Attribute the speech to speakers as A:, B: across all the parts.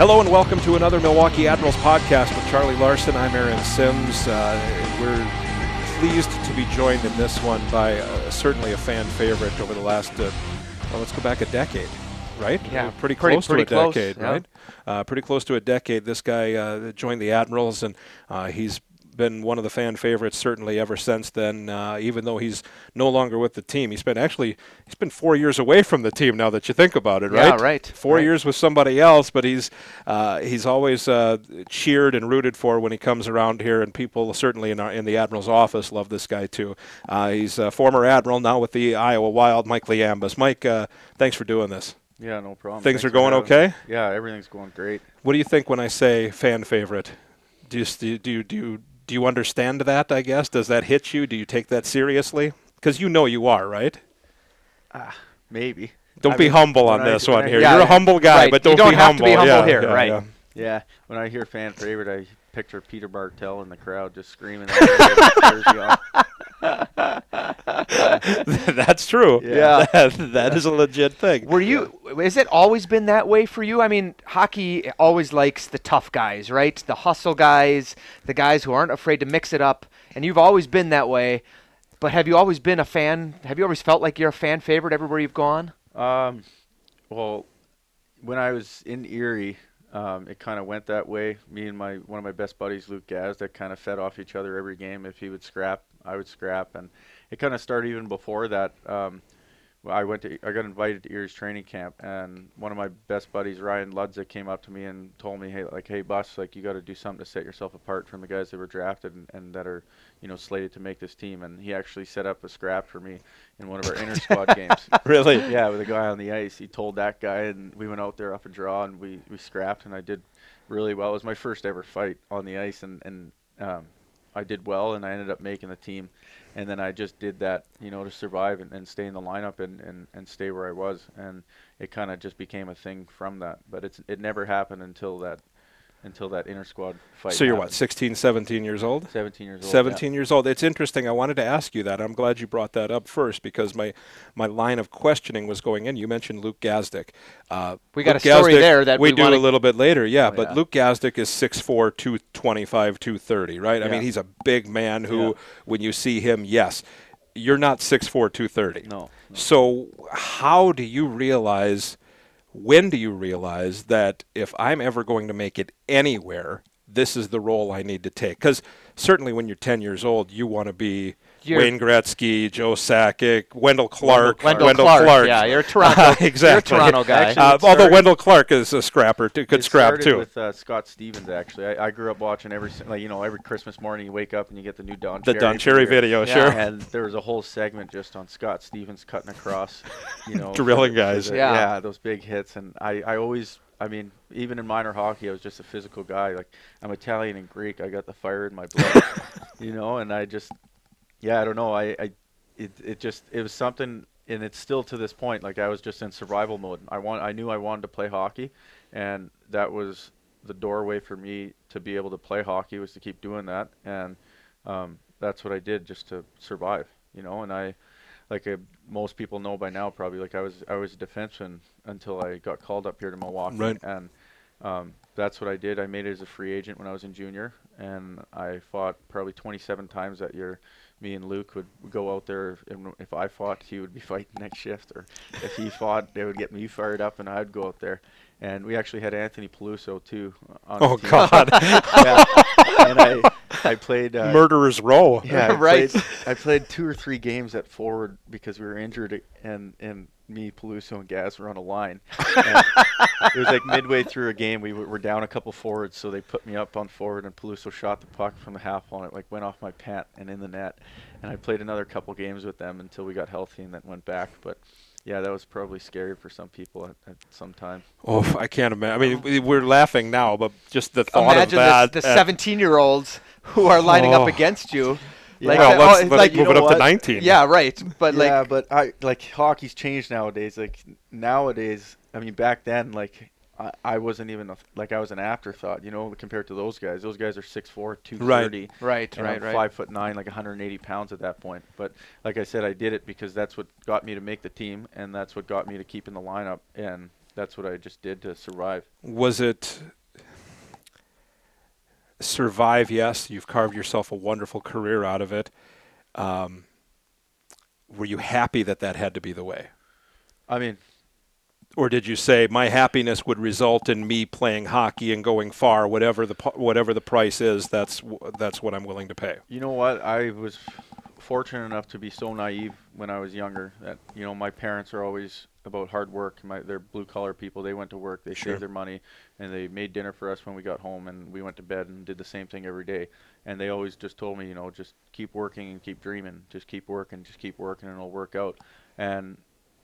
A: Hello and welcome to another Milwaukee Admirals podcast with Charlie Larson. I'm Aaron Sims. Uh, we're pleased to be joined in this one by uh, certainly a fan favorite over the last, uh, well, let's go back a decade, right?
B: Yeah,
A: pretty
B: pretty-
A: close
B: pretty
A: to a
B: close,
A: decade,
B: yeah.
A: right? Uh, pretty close to a decade. This guy uh, joined the Admirals, and uh, he's been one of the fan favorites certainly ever since then. Uh, even though he's no longer with the team, he's been actually he's been four years away from the team now that you think about it,
B: Yeah,
A: right?
B: right,
A: Four
B: right.
A: years with somebody else, but he's uh, he's always uh, cheered and rooted for when he comes around here, and people certainly in our, in the admiral's office love this guy too. Uh, he's a former admiral now with the Iowa Wild, Mike Liambas. Mike, uh, thanks for doing this.
C: Yeah, no problem.
A: Things
C: Thanks
A: are going okay?
C: Yeah, everything's going great.
A: What do you think when I say fan favorite? Do you do you, do you, do you, understand that? I guess does that hit you? Do you take that seriously? Because you know you are, right?
C: Ah, maybe.
A: Don't
C: I
A: be
C: mean,
A: humble on this
C: when
A: one
C: I
A: here.
C: hear-
A: You're a humble guy,
B: right.
A: but don't,
B: don't
A: be humble.
B: be humble
A: Yeah,
B: here,
A: yeah,
B: right.
A: yeah.
C: Yeah, when I hear fan favorite, I picture Peter Bartell in the crowd just screaming. at me with his jersey on.
A: That's true.
C: Yeah.
A: That, that is a legit thing.
B: Were you? Has it always been that way for you? I mean, hockey always likes the tough guys, right? The hustle guys, the guys who aren't afraid to mix it up, and you've always been that way. But have you always been a fan? Have you always felt like you're a fan favorite everywhere you've gone?
C: Um, well, when I was in Erie, um, it kind of went that way. Me and my one of my best buddies, Luke Gaz, that kind of fed off each other every game. If he would scrap, I would scrap, and it kind of started even before that. Um, I went to I got invited to Erie's training camp, and one of my best buddies, Ryan Ludza, came up to me and told me, "Hey, like, hey, Bus, like, you got to do something to set yourself apart from the guys that were drafted and, and that are, you know, slated to make this team." And he actually set up a scrap for me in one of our inter squad games.
A: Really?
C: Yeah, with a guy on the ice. He told that guy, and we went out there up a draw, and we, we scrapped, and I did really well. It was my first ever fight on the ice, and and um, I did well, and I ended up making the team. And then I just did that, you know, to survive and, and stay in the lineup and, and, and stay where I was. And it kind of just became a thing from that. But it's it never happened until that until that inner squad fight.
A: So you're what, 16, 17 years old?
C: 17 years old. yeah.
A: 17 years old. It's interesting. I wanted to ask you that. I'm glad you brought that up first because my, my line of questioning was going in. You mentioned Luke Gazdic. Uh,
B: We got
A: Luke
B: a story
A: Gazdic,
B: there that
A: we,
B: we
A: do
B: wanna-
A: a little bit later. Yeah,
C: Oh,
A: but
C: yeah.
A: Luke Gazdic is 6'4", 225, 230, right? I mean, he's a big man who,
C: Yeah.
A: when you see him, yes, you're not 6'4", 230.
C: No. no.
A: So how do you realize, when do you realize that if I'm ever going to make it anywhere, this is the role I need to take? Because certainly when you're 10 years old, you want to be
B: You're-
A: Wayne Gretzky, Joe Sakic, Wendel Clark.
B: Wendel Clark, yeah, you're a Toronto-
A: exactly.
B: you're a Toronto guy.
C: Actually,
A: Uh,
C: it
A: although Wendel Clark is a scrapper, too, could
C: It
A: scrap too.
C: With uh, Scott Stevens, actually, I, I grew up watching every like you know every Christmas morning you wake up and you get the new Don
A: the
C: Cherry
A: Don Cherry video,
B: Yeah.
A: sure.
C: and there was a whole segment just on Scott Stevens cutting across, you know,
A: Drilling
C: for the- for
A: guys.
C: the-
B: Yeah.
C: yeah, those big hits, and I, I always, I mean, even in minor hockey, I was just a physical guy. Like I'm Italian and Greek, I got the fire in my blood, you know, and I just, yeah, I don't know, I, I, it, it just, it was something, and it's still to this point. Like I was just in survival mode. I want, I knew I wanted to play hockey, and that was the doorway for me to be able to play hockey was to keep doing that, and um, that's what I did just to survive, you know. And I, like uh, most people know by now, probably like I was I was a defenseman until I got called up here to Milwaukee,
A: Right.
C: and um, that's what I did. I made it as a free agent when I was in junior, and I fought probably 27 times that year. Me and Luke would go out there, and if I fought, he would be fighting next shift, or if he fought, they would get me fired up, and I'd go out there. And we actually had Anthony Peluso too. On the
A: oh,
C: team.
A: God.
C: yeah. And I, I played uh,
A: Murderer's Row.
C: yeah, I
B: Right.
C: Played, I played two or three games at forward because we were injured, and and me, Peluso, and Gaz were on a line. And it was like midway through a game, we w- were down a couple forwards, so they put me up on forward, and Peluso shot the puck from the half on it, like went off my pant and in the net. And I played another couple games with them until we got healthy, and then went back. But yeah, that was probably scary for some people at, at some time.
A: Oh, I can't imagine. I mean, we- we're laughing now, but just the thought
B: Imagine
A: of that.
B: the, the 17 year olds who are lining
A: Oh.
B: up against you.
C: Yeah.
A: well, let's,
B: oh,
A: let's
B: like,
A: move
C: you
A: it
C: know
A: up to 19.
B: yeah, right. But
C: yeah,
B: like,
C: but I like hockey's changed nowadays. Like nowadays, I mean, back then, like I, I wasn't even a, like I was an afterthought, you know, compared to those guys. Those guys are 6'4", 230.
B: right,
C: And
B: right,
C: I'm
B: right.
C: five foot nine, like 180 pounds at that point. But like I said, I did it because that's what got me to make the team, and that's what got me to keep in the lineup. And that's what I just did to survive.
A: Was it survive? Yes, you've carved yourself a wonderful career out of it. Um, were you happy that that had to be the way?
C: I mean,
A: or did you say my happiness would result in me playing hockey and going far, whatever the whatever the price is? That's that's what I'm willing to pay.
C: you know what? I was fortunate enough to be so naive when I was younger that you know my parents are always about hard work. My they're blue collar people. They went to work, they
A: Sure.
C: saved their money, and they made dinner for us when we got home, and we went to bed and did the same thing every day. And they always just told me, you know, just keep working and keep dreaming, just keep working, just keep working, and it'll work out. And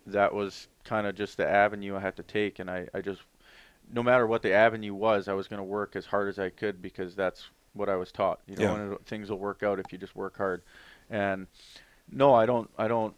C: that was kind of just the avenue I had to take, and I, I just, no matter what the avenue was, I was going to work as hard as I could because that's what I was taught. You know,
A: Yeah.
C: and it, things will work out if you just work hard. And no, I don't, I don't,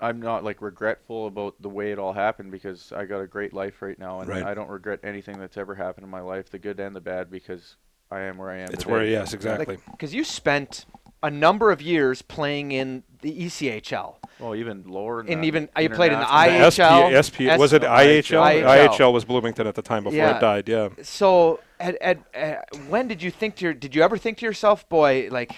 C: I'm not like regretful about the way it all happened because I got a great life right now, and
A: Right.
C: I don't regret anything that's ever happened in my life, the good and the bad, because I am where I am.
A: It's
C: today.
A: where yes, exactly.
B: Because you spent a number of years playing in the E ECHL.
C: Well, even lower. than
B: And
C: that,
B: even- you played in the
C: international.
B: IHL.
A: SP, SP was it
C: S-
A: IHL?
B: IHL.
A: IHL was Bloomington at the time before
B: Yeah.
A: it died. Yeah.
B: So, at, at, at, when did you think to your, did you ever think to yourself, boy, like,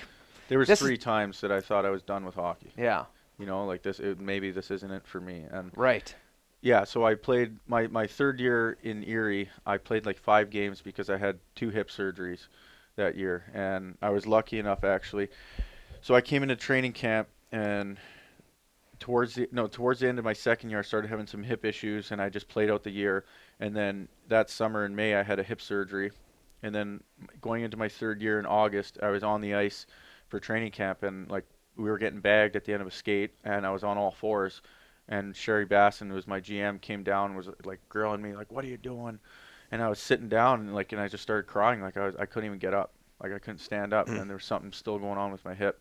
C: There was three times that I thought I was done with hockey.
B: yeah,
C: You know, like this, it, maybe this isn't it for me. And
B: right,
C: yeah, so I played my my third year in Erie. I played like five games because I had two hip surgeries that year, and I was lucky enough actually. So I came into training camp and towards the no towards the end of my second year, I started having some hip issues, and I just played out the year. And then that summer in May, I had a hip surgery, and then going into my third year in August, I was on the ice for training camp, and like we were getting bagged at the end of a skate, and I was on all fours. And Sherry Bassin, who was my GM, came down and was like grilling me, like, "What are you doing?" And I was sitting down, and like, and I just started crying, like I was, I couldn't even get up, like I couldn't stand up, mm. and there was something still going on with my hip.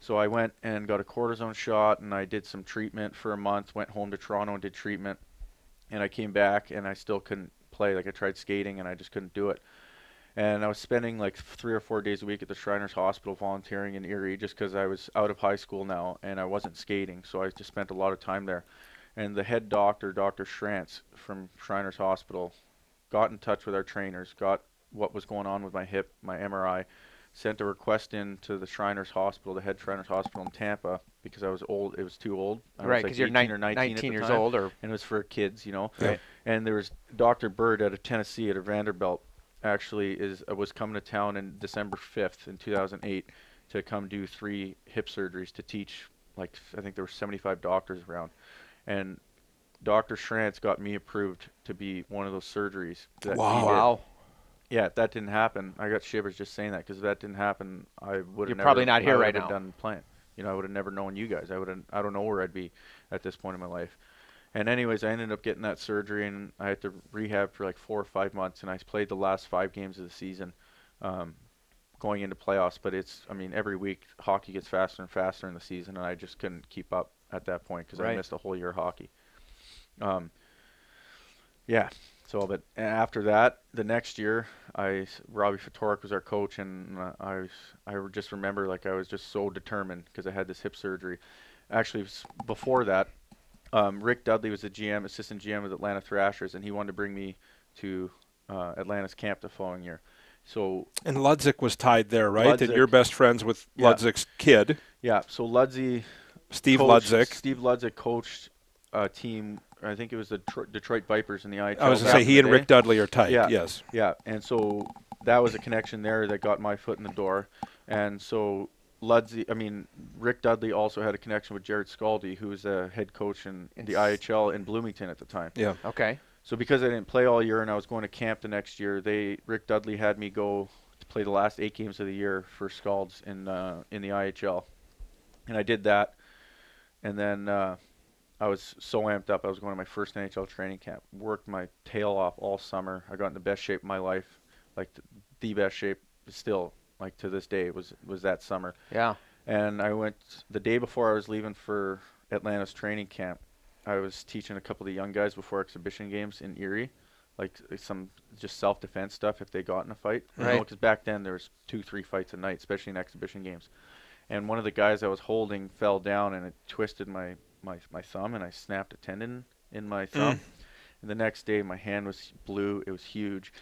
C: So I went and got a cortisone shot, and I did some treatment for a month. Went home to Toronto and did treatment, and I came back, and I still couldn't play. Like I tried skating, and I just couldn't do it. And I was spending like three or four days a week at the Shriners Hospital volunteering in Erie just because I was out of high school now and I wasn't skating. So I just spent a lot of time there. And the head doctor, Dr. Schrantz from Shriners Hospital, got in touch with our trainers, got what was going on with my hip, my MRI, sent a request in to the Shriners Hospital, the head Shriners Hospital in Tampa, because I was old. It was too old. I was
B: right,
C: like
B: because you're
C: 18
B: nine,
C: or 19, at the
B: years
C: time
B: old, or
C: and it was for kids, you know.
A: Right.
C: And there was Dr. Byrd out of Tennessee at a Vanderbilt actually is uh, was coming to town in December 5th in 2008 to come do three hip surgeries to teach like I think there were 75 doctors around and Dr. Schrantz got me approved to be one of those surgeries that he
A: Wow.
C: Yeah, if that didn't happen, I got shivers just saying that because if that didn't happen, I would have
B: probably not here right now.
C: done playing. You know, I would have never known you guys. I would have. I don't know where I'd be at this point in my life. And anyways, I ended up getting that surgery, and I had to rehab for like four or five months, and I played the last five games of the season, um, going into playoffs. But it's, I mean, every week hockey gets faster and faster in the season, and I just couldn't keep up at that point because
B: Right.
C: I missed a whole year of hockey. Um, yeah. So, but after that, the next year, I Robbie Ftorek was our coach, and uh, I was I just remember like I was just so determined because I had this hip surgery. Actually, before that, um, Rick Dudley was the GM, assistant GM of the Atlanta Thrashers, and he wanted to bring me to uh, Atlanta's camp the following year. So
A: And Ludzik was tied there, right? And you're best friends with
C: Yeah.
A: Ludzik's kid,
C: yeah, so Ludsey
A: Steve
C: coached-
A: Ludzik.
C: Steve Ludzik coached a team. I think it was the Tro- Detroit Vipers in the IHL.
A: I was going to say he and
C: day.
A: Rick Dudley are tight.
C: Yeah.
A: Yes.
C: Yeah, and so that was a connection there that got my foot in the door. And so Ludsey, I mean, Rick Dudley also had a connection with Jarrod Skalde, who was the head coach in the IHL in Bloomington at the time.
A: Yeah.
B: okay,
C: So because I didn't play all year and I was going to camp the next year, they Rick Dudley had me go to play the last eight games of the year for Scalds in uh, in the IHL, and I did that. And then uh, I was so amped up. I was going to my first NHL training camp. Worked my tail off all summer. I got in the best shape of my life, like the, best shape still, like to this day was was that summer
B: yeah,
C: and I went the day before I was leaving for Atlanta's training camp. I was teaching a couple of the young guys before exhibition games in Erie, like uh, some just self-defense stuff if they got in a fight.
B: Right.
C: Because back then there was two, three fights a night, especially in exhibition games. And one of the guys I was holding fell down and it twisted my my, my thumb and I snapped a tendon in my thumb. And the next day, my hand was blue. It was huge,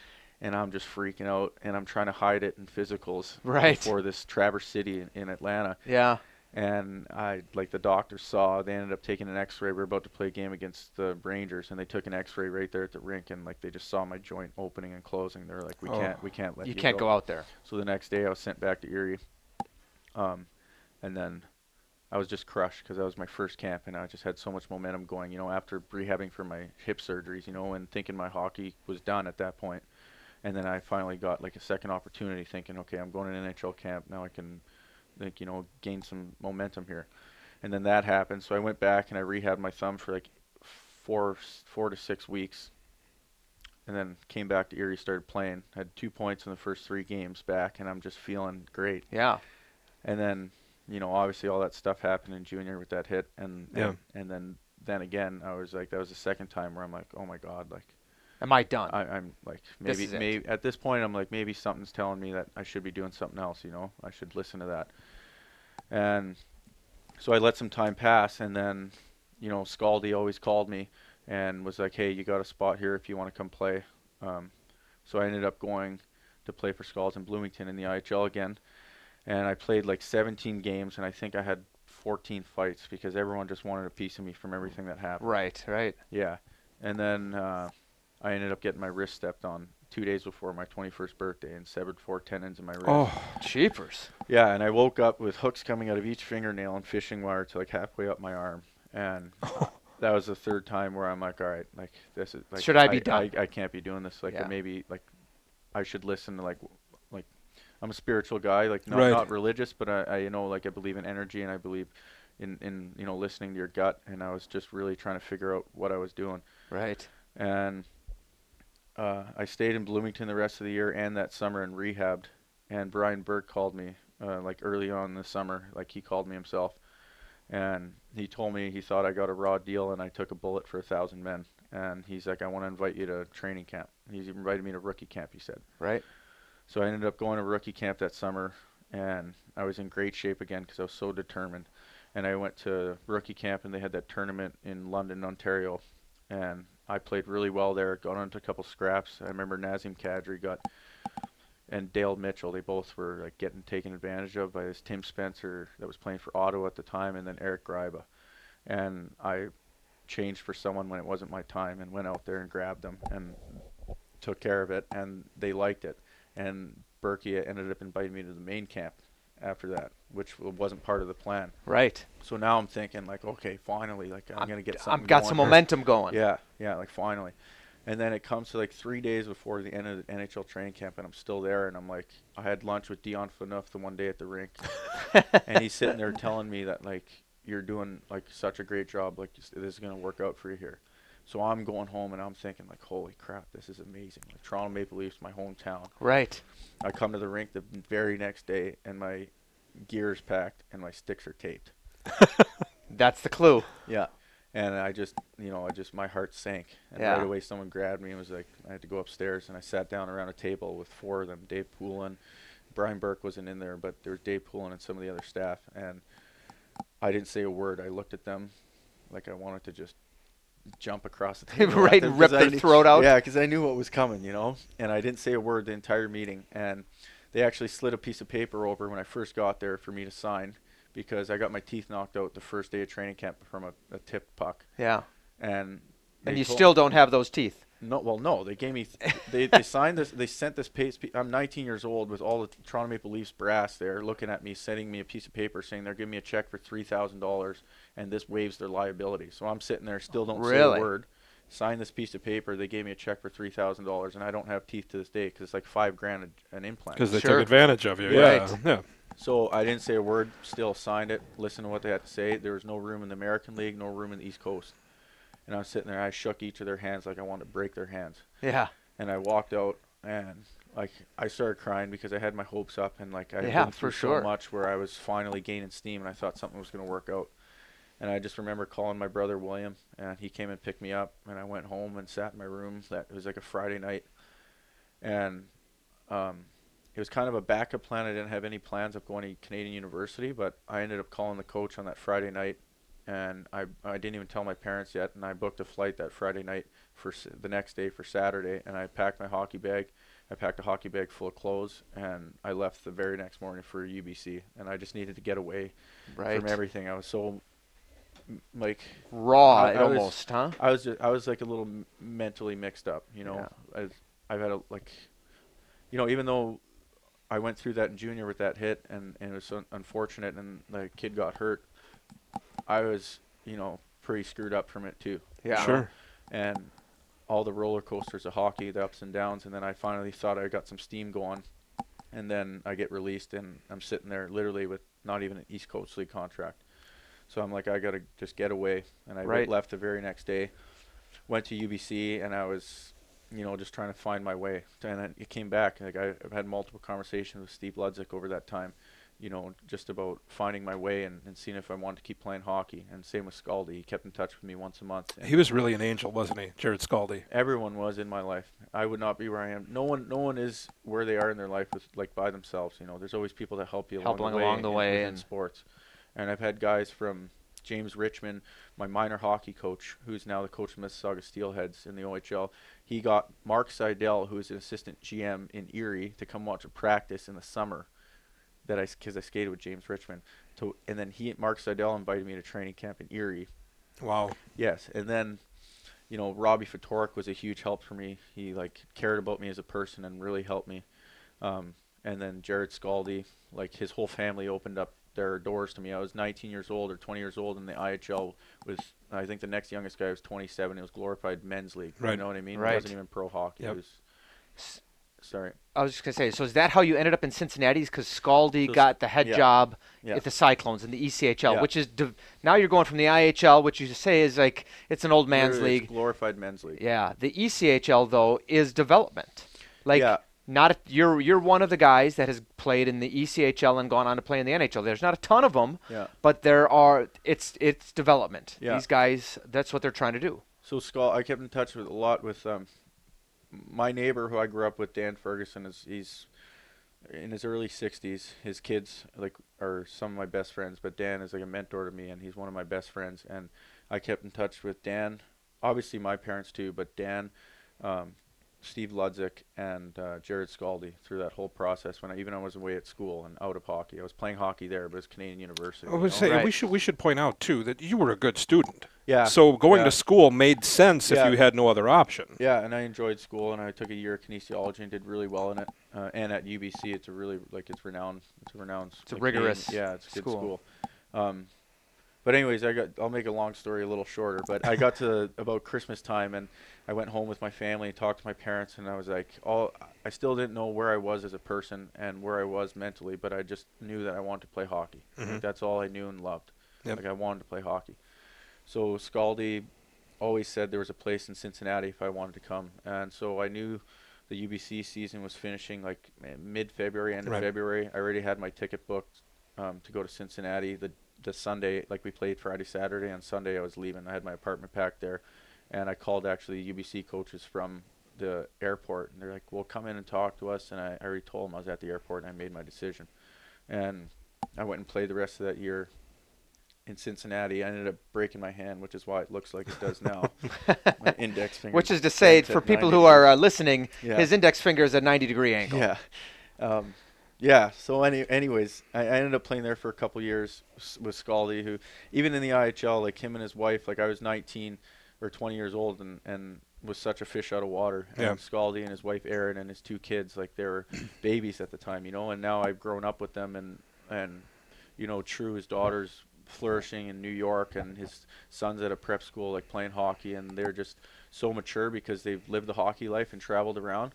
C: and I'm just freaking out. And I'm trying to hide it in physicals
B: Right.
C: for this Traverse City in, in Atlanta.
B: Yeah.
C: And I like the doctor saw. They ended up taking an X-ray. We were about to play a game against the Rangers, and they took an X-ray right there at the rink, and like they just saw my joint opening and closing. They're like, "We
A: Oh.
C: can't, we can't let
B: You
C: you,
B: can't go out there.
C: So the next day, I was sent back to Erie, um, and then I was just crushed because that was my first camp, and I just had so much momentum going. You know, after rehabbing for my hip surgeries, you know, and thinking my hockey was done at that point, and then I finally got like a second opportunity, thinking, okay, I'm going to an NHL camp now. I can, like, you know, gain some momentum here, and then that happened. So I went back and I rehabbed my thumb for like four, four to six weeks, and then came back to Erie, started playing. Had two points in the first three games back, and I'm just feeling great.
B: Yeah.
C: And then, you know, obviously all that stuff happened in junior with that hit, and
A: Yeah.
C: and, and then then again, I was like, that was the second time where I'm like, oh my god, like
B: Am I done?
C: I, I'm like
B: This
C: maybe
B: it.
C: maybe at this point I'm like maybe something's telling me that I should be doing something else. You know, I should listen to that. And so I let some time pass, and then, you know, Skalde always called me and was like, hey, you got a spot here if you want to come play. Um, so I ended up going to play for Skulls in Bloomington in the IHL again, and I played like 17 games, and I think I had 14 fights because everyone just wanted a piece of me from everything that happened.
B: right. Right.
C: Yeah, and then uh, I ended up getting my wrist stepped on two days before my 21st birthday and severed four tendons in my wrist.
A: Oh,
B: Cheapers.
C: Yeah, and I woke up with hooks coming out of each fingernail and fishing wire to like halfway up my arm, and that was the third time where I'm like, all right, like this is like
B: Should I be done?
C: I, I can't be doing this. Like
B: Yeah.
C: maybe like I should listen to like I'm a spiritual guy, like not
A: Right.
C: not religious, but I, I you know like I believe in energy and I believe in in you know listening to your gut, and I was just really trying to figure out what I was doing
B: Right.
C: and uh, I stayed in Bloomington the rest of the year and that summer and rehabbed. And Brian Burke called me uh, like early on in the summer, like he called me himself, and he told me he thought I got a raw deal and I took a bullet for a thousand men. And he's like, I want to invite you to training camp. He's invited me to rookie camp. He said.
B: Right.
C: So I ended up going to rookie camp that summer, and I was in great shape again because I was so determined. And I went to rookie camp, and they had that tournament in London, Ontario, and I played really well there. Got onto a couple scraps. I remember Nazem Kadri got, and Dale Mitchell. They both were like getting taken advantage of by this Tim Spencer that was playing for Ottawa at the time, and then Eric Gryba. And I changed for someone when it wasn't my time, and went out there and grabbed them and took care of it, and they liked it and Berkey ended up inviting me to the main camp after that, which wasn't part of the plan.
B: Right.
C: So now I'm thinking like, okay, finally, like I'm, gonna get something.
B: I've got
C: going
B: some
C: here.
B: momentum going.
C: Yeah, yeah, like finally. And then it comes to like three days before the end of the NHL training camp, and I'm still there. And I'm like, I had lunch with Dion Phaneuf the one day at the rink, and he's sitting there telling me that like you're doing like such a great job, like this is gonna work out for you here. So I'm going home and I'm thinking like, holy crap, this is amazing. Like Toronto Maple Leafs, my hometown.
B: Right.
C: I come to the rink the very next day, and my gear is packed and my sticks are taped.
B: That's the clue.
C: Yeah. And I just, you know, I just, my heart sank. And
B: Yeah.
C: right away, someone grabbed me and was like, I had to go upstairs, and I sat down around a table with four of them Dave Poulin. Brian Burke wasn't in there, but there was Dave Poulin and some of the other staff. And I didn't say a word. I looked at them like I wanted to just jump across the table.
B: Right,
C: and
B: rip their
C: knew-
B: throat out?
C: Yeah, because I knew what was coming, you know? And I didn't say a word the entire meeting. And they actually slid a piece of paper over when I first got there for me to sign because I got my teeth knocked out the first day of training camp from a, a tipped puck.
B: Yeah.
C: And
B: And you still don't have those teeth.
C: No, well, no, they gave me, they, they signed this, they sent this piece, I'm 19 years old with all the Toronto Maple Leafs brass there looking at me, sending me a piece of paper saying they're giving me a check for $3,000 and this waives their liability. So I'm sitting there, still don't say a word. Sign this piece of paper. They gave me a check for $3,000 and I don't have teeth to this day because it's like five grand a- an implant.
A: because they
B: Sure.
A: took advantage of you.
B: Right.
A: Yeah. Yeah.
C: So I didn't say a word, still signed it, listened to what they had to say. There was no room in the American League, no room in the East Coast. And I was sitting there, I shook each of their hands like I wanted to break their hands
B: Yeah.
C: and I walked out and like I started crying because I had my hopes up and like I had
B: Yeah,
C: been through
B: sure.
C: so much where I was finally gaining steam and I thought something was going to work out. And I just remember calling my brother William and he came and picked me up and I went home and sat in my room. That it was like a Friday night, and um, it was kind of a backup plan. I didn't have any plans of going to Canadian University, but I ended up calling the coach on that Friday night and I I didn't even tell my parents yet, and I booked a flight that Friday night for s- the next day for Saturday, and I packed my hockey bag. I packed a hockey bag full of clothes, and I left the very next morning for UBC, and I just needed to get away
B: Right.
C: from everything. I was so like
B: Raw
C: I- I was-
B: almost, huh?
C: I was just, I was like a little m- mentally mixed up, you know. I've I've had a like, you know, even though I went through that in junior with that hit and and it was so unfortunate and the kid got hurt, I was you know pretty screwed up from it too.
B: Yeah.
A: Sure.
C: And all the roller coasters of hockey, the ups and downs, and then I finally thought I got some steam going, and then I get released and I'm sitting there literally with not even an East Coast League contract. So I'm like, I gotta just get away, and I
B: Right.
C: left the very next day. Went to UBC, and I was, you know, just trying to find my way. And then it came back. Like I, I've had multiple conversations with Steve Ludzik over that time, you know, just about finding my way and, and seeing if I wanted to keep playing hockey. And same with Skalde. He kept in touch with me once a month. and-
A: He was really an angel, wasn't he, Jarrod Skalde?
C: everyone was in my life. I would not be where I am. No one, no one is where they are in their life with like by themselves. You know, there's always people that help you
B: Help
C: along,
B: along-
C: the way,
B: along the
C: in-
B: way
C: within
B: and-
C: sports. And I've had guys from James Richmond, my minor hockey coach, who's now the coach of Mississauga Steelheads in the OHL. He got Mark Seidel, who is an assistant GM in Erie, to come watch a practice in the summer. That I, because I skated with James Richmond, to, and then he, Mark Seidel, invited me to training camp in Erie.
A: Wow.
C: Yes, and then, you know, Robbie Ftorek was a huge help for me. He like cared about me as a person and really helped me. Um, and then Jarrod Skalde, like his whole family opened up their doors to me. I was 19 years old or 20 years old, and the IHL was. I think the next youngest guy was 27. It was glorified men's league.
A: Right.
C: You know what I mean?
B: Right.
C: It wasn't even pro hockey.
A: Yep.
C: It was.
B: S-
C: Sorry.
B: I was just gonna say. So is that how you ended up in Cincinnati? Because
C: Skalde
B: got the head
C: yeah.
B: job
C: Yeah.
B: at the Cyclones in the ECHL,
C: Yeah.
B: which is div- now you're going from the IHL, which you say is like it's an old man's
C: it's
B: league.
C: Glorified men's league.
B: Yeah, the ECHL though is development. Like
C: Yeah.
B: not a, you're you're one of the guys that has played in the ECHL and gone on to play in the NHL. There's not a ton of them,
C: Yeah.
B: but there are. It's it's development.
C: Yeah.
B: These guys, that's what they're trying to do.
C: So Skull, I kept in touch with a lot with um, my neighbor who I grew up with, Dan Ferguson. Is he's in his early 60s. His kids like are some of my best friends, but Dan is like a mentor to me, and he's one of my best friends. And I kept in touch with Dan, obviously my parents too, but Dan, um, Steve Ludzik, and uh, Jarrod Skalde through that whole process. When I, even I was away at school and out of hockey, I was playing hockey there, but it was Canadian University.
A: I
C: you
A: would say
B: Right.
A: we should we should point out too that you were a good student.
C: yeah.
A: So going
C: yeah.
A: to school made sense
C: Yeah.
A: if you had no other option.
C: Yeah, and I enjoyed school, and I took a year of kinesiology and did really well in it. Uh, and at UBC, it's a really like it's renowned. It's a renowned.
B: It's a rigorous
C: Canadian- Yeah, it's a good
B: school.
C: school. Um, but anyways, I got. I'll make a long story a little shorter. But I got to about Christmas time, and I went home with my family and talked to my parents, and I was like, all. I still didn't know where I was as a person and where I was mentally, but I just knew that I wanted to play hockey.
A: Mhm.
C: Like, that's all I knew and loved.
A: Yep.
C: Like I wanted to play hockey. So Skalde always said there was a place in Cincinnati if I wanted to come, and so I knew the UBC season was finishing like mid February, end of
A: Right.
C: February. I already had my ticket booked um, to go to Cincinnati the the Sunday, like we played Friday, Saturday, and Sunday I was leaving. I had my apartment packed there, and I called actually UBC coaches from the airport, and they're like, "Well, come in and talk to us." And I, I already told them I was at the airport, and I made my decision, and I went and played the rest of that year in Cincinnati. I ended up breaking my hand, which is why it looks like it does now. my index finger.
B: Which is to say, for people
C: 90
B: who are uh, listening,
C: Yeah.
B: his index finger is a 90 degree angle.
C: Yeah. Um, yeah. So any, anyways, I, I ended up playing there for a couple years with Skalde, who even in the IHL, like him and his wife, like I was 19 or 20 years old and and was such a fish out of water.
A: Yeah.
C: And Skalde and his wife Erin and his two kids, like they were babies at the time, you know. And now I've grown up with them, and and you know, True, his daughter's flourishing in New York, and his son's at a prep school, like playing hockey, and they're just so mature because they've lived the hockey life and traveled around.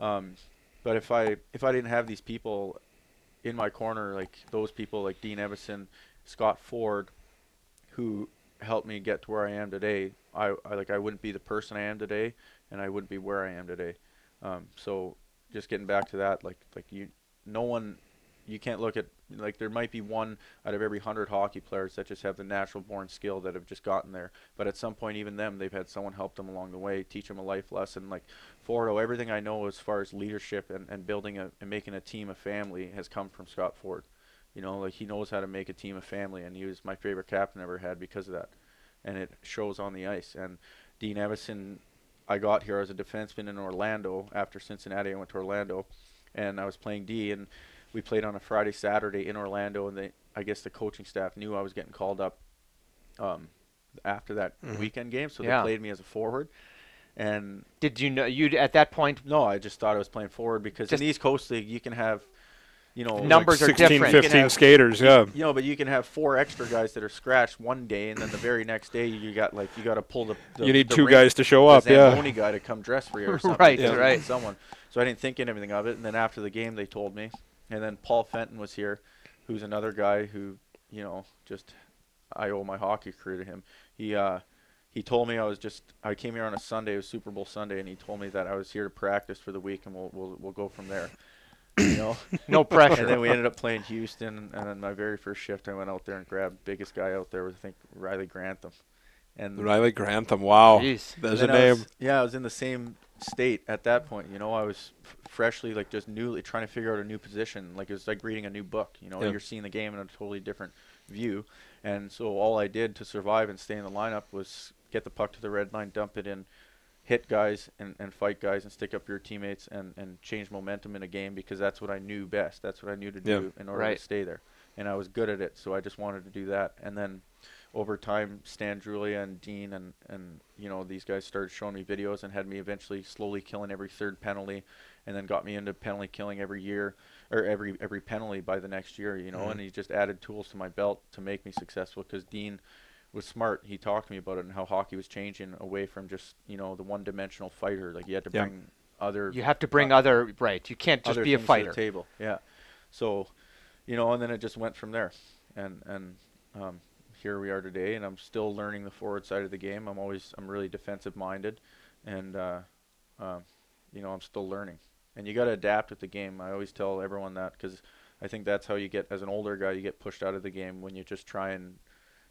C: Um, but if I if I didn't have these people in my corner, like those people, like Dean Evison, Scott Ford, who helped me get to where I am today, I, I like I wouldn't be the person I am today, and I wouldn't be where I am today. Um, so just getting back to that, like like you, no one, you can't look at like there might be one out of every hundred hockey players that just have the natural born skill that have just gotten there. But at some point, even them, they've had someone help them along the way, teach them a life lesson. Like Fordo, everything I know as far as leadership and, and building a and making a team, a family, has come from Scott Ford. You know, like he knows how to make a team a family, and he was my favorite captain I ever had because of that, and it shows on the ice. And Dean Evison, I got here as a defenseman in Orlando after Cincinnati. I went to Orlando, and I was playing D, and we played on a Friday Saturday in Orlando, and they I guess the coaching staff knew I was getting called up um, after that
A: Mhm.
C: weekend game, so
B: Yeah.
C: they played me as a forward. And
B: Did you know you at that point?
C: no, I just thought I was playing forward because in the East Coast League you can have, you know,
B: Numbers are
A: 16,
B: different.
A: 15
C: have-
A: skaters, yeah.
C: you know, but you can have four extra guys that are scratched one day, and then the very next day you got like you got to pull the, the
A: You need
C: the
A: two
C: ring-
A: guys to show up, yeah.
C: Zamboni guy to come dress for you or something.
B: Right,
C: because you
B: right.
C: Someone. So I didn't think anything of it, and then after the game they told me, and then Paul Fenton was here, who's another guy who, you know, just I owe my hockey career to him. He uh, he told me I was just I came here on a Sunday, it was Super Bowl Sunday, and he told me that I was here to practice for the week, and we'll we'll we'll go from there. You know.
B: No pressure.
C: And then we ended up playing Houston, and then my very first shift, I went out there and grabbed biggest guy out there, was I think Riley Grantham, and
A: Riley Grantham, wow.
B: Jeez.
A: There's a
C: then I
A: name.
C: was- yeah, I was in the same state at that point. You know, I was f- freshly like just newly trying to figure out a new position. Like it was like reading a new book. You know,
A: Yeah.
C: you're seeing the game in a totally different view. And so all I did to survive and stay in the lineup was get the puck to the red line, dump it in, hit guys and, and fight guys and stick up your teammates and, and change momentum in a game because that's what I knew best. That's what I knew to
A: Yeah.
C: do in order
B: Right.
C: to stay there. And I was good at it, so I just wanted to do that. And then over time, Stan Drulia and Dean and, and you know these guys started showing me videos and had me eventually slowly killing every third penalty, and then got me into penalty killing every year or every every penalty by the next year. You know,
A: Mhm.
C: and he just added tools to my belt to make me successful because Dean was smart. He talked to me about it and how hockey was changing away from just you know the one-dimensional fighter. Like you had to
A: Yeah.
C: bring other
B: You have to bring
C: uh,
B: other right. You can't just be a fighter.
C: the table. Yeah. So, you know, and then it just went from there, and and um, here we are today, and I'm still learning the forward side of the game. I'm always I'm really defensive minded, and uh, um, you know I'm still learning, and you got to adapt with the game. I always tell everyone that because I think that's how you get as an older guy you get pushed out of the game when you just try and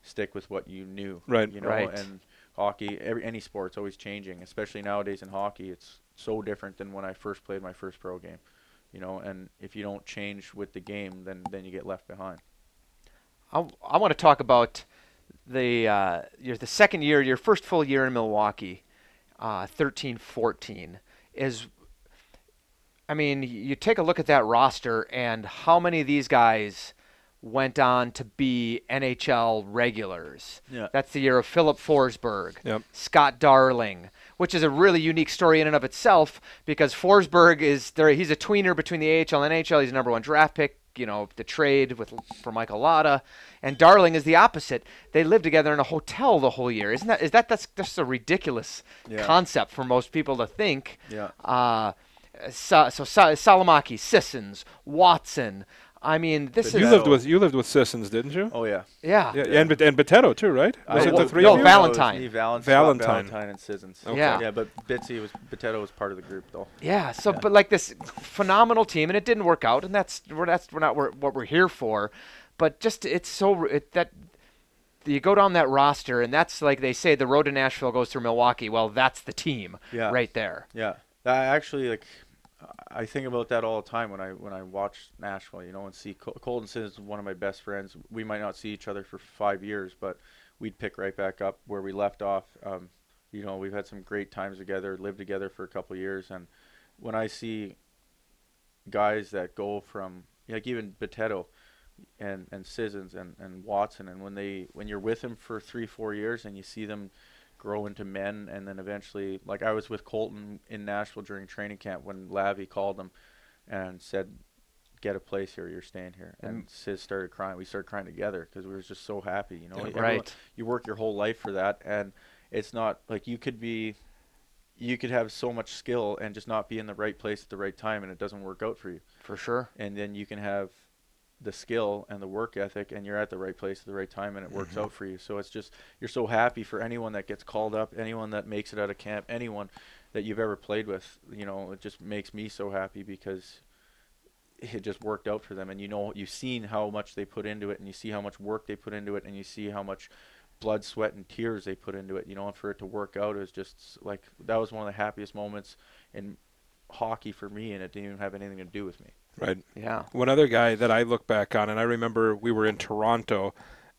C: stick with what you knew.
A: Right.
C: You know,
B: Right.
C: and hockey, every any sport's always changing, especially nowadays in hockey. It's so different than when I first played my first pro game. You know, and if you don't change with the game, then then you get left behind.
B: I, I want to talk about the uh, your the second year, your first full year in Milwaukee, uh, 13 14 is. I mean, you take a look at that roster and how many of these guys went on to be NHL regulars.
C: Yeah.
B: That's the year of Filip Forsberg,
A: Yep.
B: Scott Darling, which is a really unique story in and of itself because Forsberg is there. He's a tweener between the AHL and NHL. He's a number one draft pick. You know, the trade with for Michael Latta, and Darling is the opposite. They live together in a hotel the whole year. Isn't that is that that's just a ridiculous
C: Yeah.
B: concept for most people to think.
C: Yeah.
B: Uh, so, so Sa- Salomaki, Sissons, Watson. I mean, this
A: You
B: is
A: lived with you lived with Sissons, didn't you?
C: Oh yeah.
B: yeah.
A: Yeah, and Bet- and Potato too, right?
C: I-
A: it
B: well,
A: the three
B: no,
A: of you?
B: Val- Valentine.
C: It was me,
A: Valentine.
C: Valentine, and Sissons.
A: Okay.
B: Yeah.
C: Yeah, but Bitsy was Potato was part of the group though.
B: Yeah. So,
C: Yeah.
B: but like this phenomenal team, and it didn't work out, and that's we're that's we're not we're, what we're here for, but just it's so it, that you go down that roster, and that's like they say the road to Nashville goes through Milwaukee. Well, that's the team
C: Yeah.
B: right there.
C: Yeah, I actually like. I think about that all the time when I when I watch Nashville, you know, and see Col- Colton Sissons is one of my best friends. We might not see each other for five years, but we'd pick right back up where we left off. Um, you know, we've had some great times together, lived together for a couple years, and when I see guys that go from like even Boteto and and Sissons and and Watson, and when they when you're with them for three four years and you see them grow into men and then eventually like I was with Colton in Nashville during training camp when Lavi called him and said get a place here you're staying here and Sis started crying we started crying together because we were just so happy you know
A: Yeah.
C: Everyone-
B: Right.
C: you work your whole life for that and it's not like you could be you could have so much skill and just not be in the right place at the right time and it doesn't work out for you
B: For sure.
C: and then you can have the skill and the work ethic and you're at the right place at the right time and it works mm-hmm. out for you. So it's just you're so happy for anyone that gets called up anyone that makes it out of camp anyone that you've ever played with you know it just makes me so happy because it just worked out for them. And you know you've seen how much they put into it and you see how much work they put into it and you see how much blood sweat and tears they put into it. You know and for it to work out is just like that was one of the happiest moments in hockey for me and it didn't even have anything to do with me
A: Right.
B: Yeah.
A: One other guy that I look back on, and I remember we were in Toronto,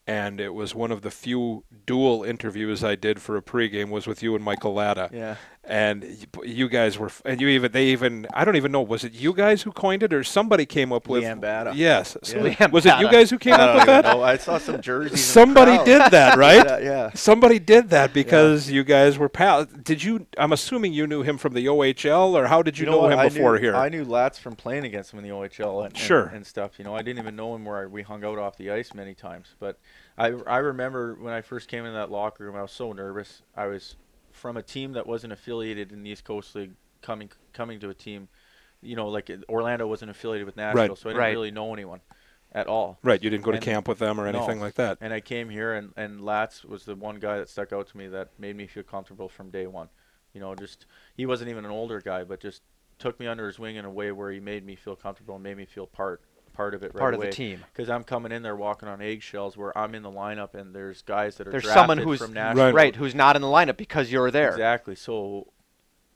A: and it was one of the few dual interviews I did for a pregame was with you and Michael Latta.
C: Yeah.
A: And you guys were, and you even, they even, I don't even know, was it you guys who coined it or somebody came up with?
C: Leanne
A: Yes. So
B: Yeah.
A: was it you guys who came
C: I
A: up with
C: even
A: that?
C: know. I saw some jerseys.
A: Somebody did that, right?
C: Yeah, yeah.
A: Somebody did that because you guys were pal. Did you? I'm assuming you knew him from the OHL, or how did you, know,
C: what?
A: him
C: I
A: before
C: knew,
A: here?
C: I knew Latz from playing against him in the OHL and, and-
A: Sure.
C: and, stuff. You know, I didn't even know him where I, we hung out off the ice many times. But I, I remember when I first came in that locker room, I was so nervous. I was from a team that wasn't affiliated in the East Coast League, coming coming to a team, you know, like Orlando wasn't affiliated with Nashville,
A: Right.
C: so I didn't
B: Right.
C: really know anyone at all.
A: right, you didn't go to camp with them or
C: no.
A: anything like that.
C: And I came here, and and Latz was the one guy that stuck out to me that made me feel comfortable from day one. You know, just he wasn't even an older guy, but just took me under his wing in a way where he made me feel comfortable and made me feel part part of it right
B: Part of
C: away.
B: the team.
C: Because I'm coming in there walking on eggshells, where I'm in the lineup, and there's guys that are
B: There's
C: drafted
B: someone who's
C: from Nashville.
B: right who's not in the lineup because you're there.
C: Exactly. So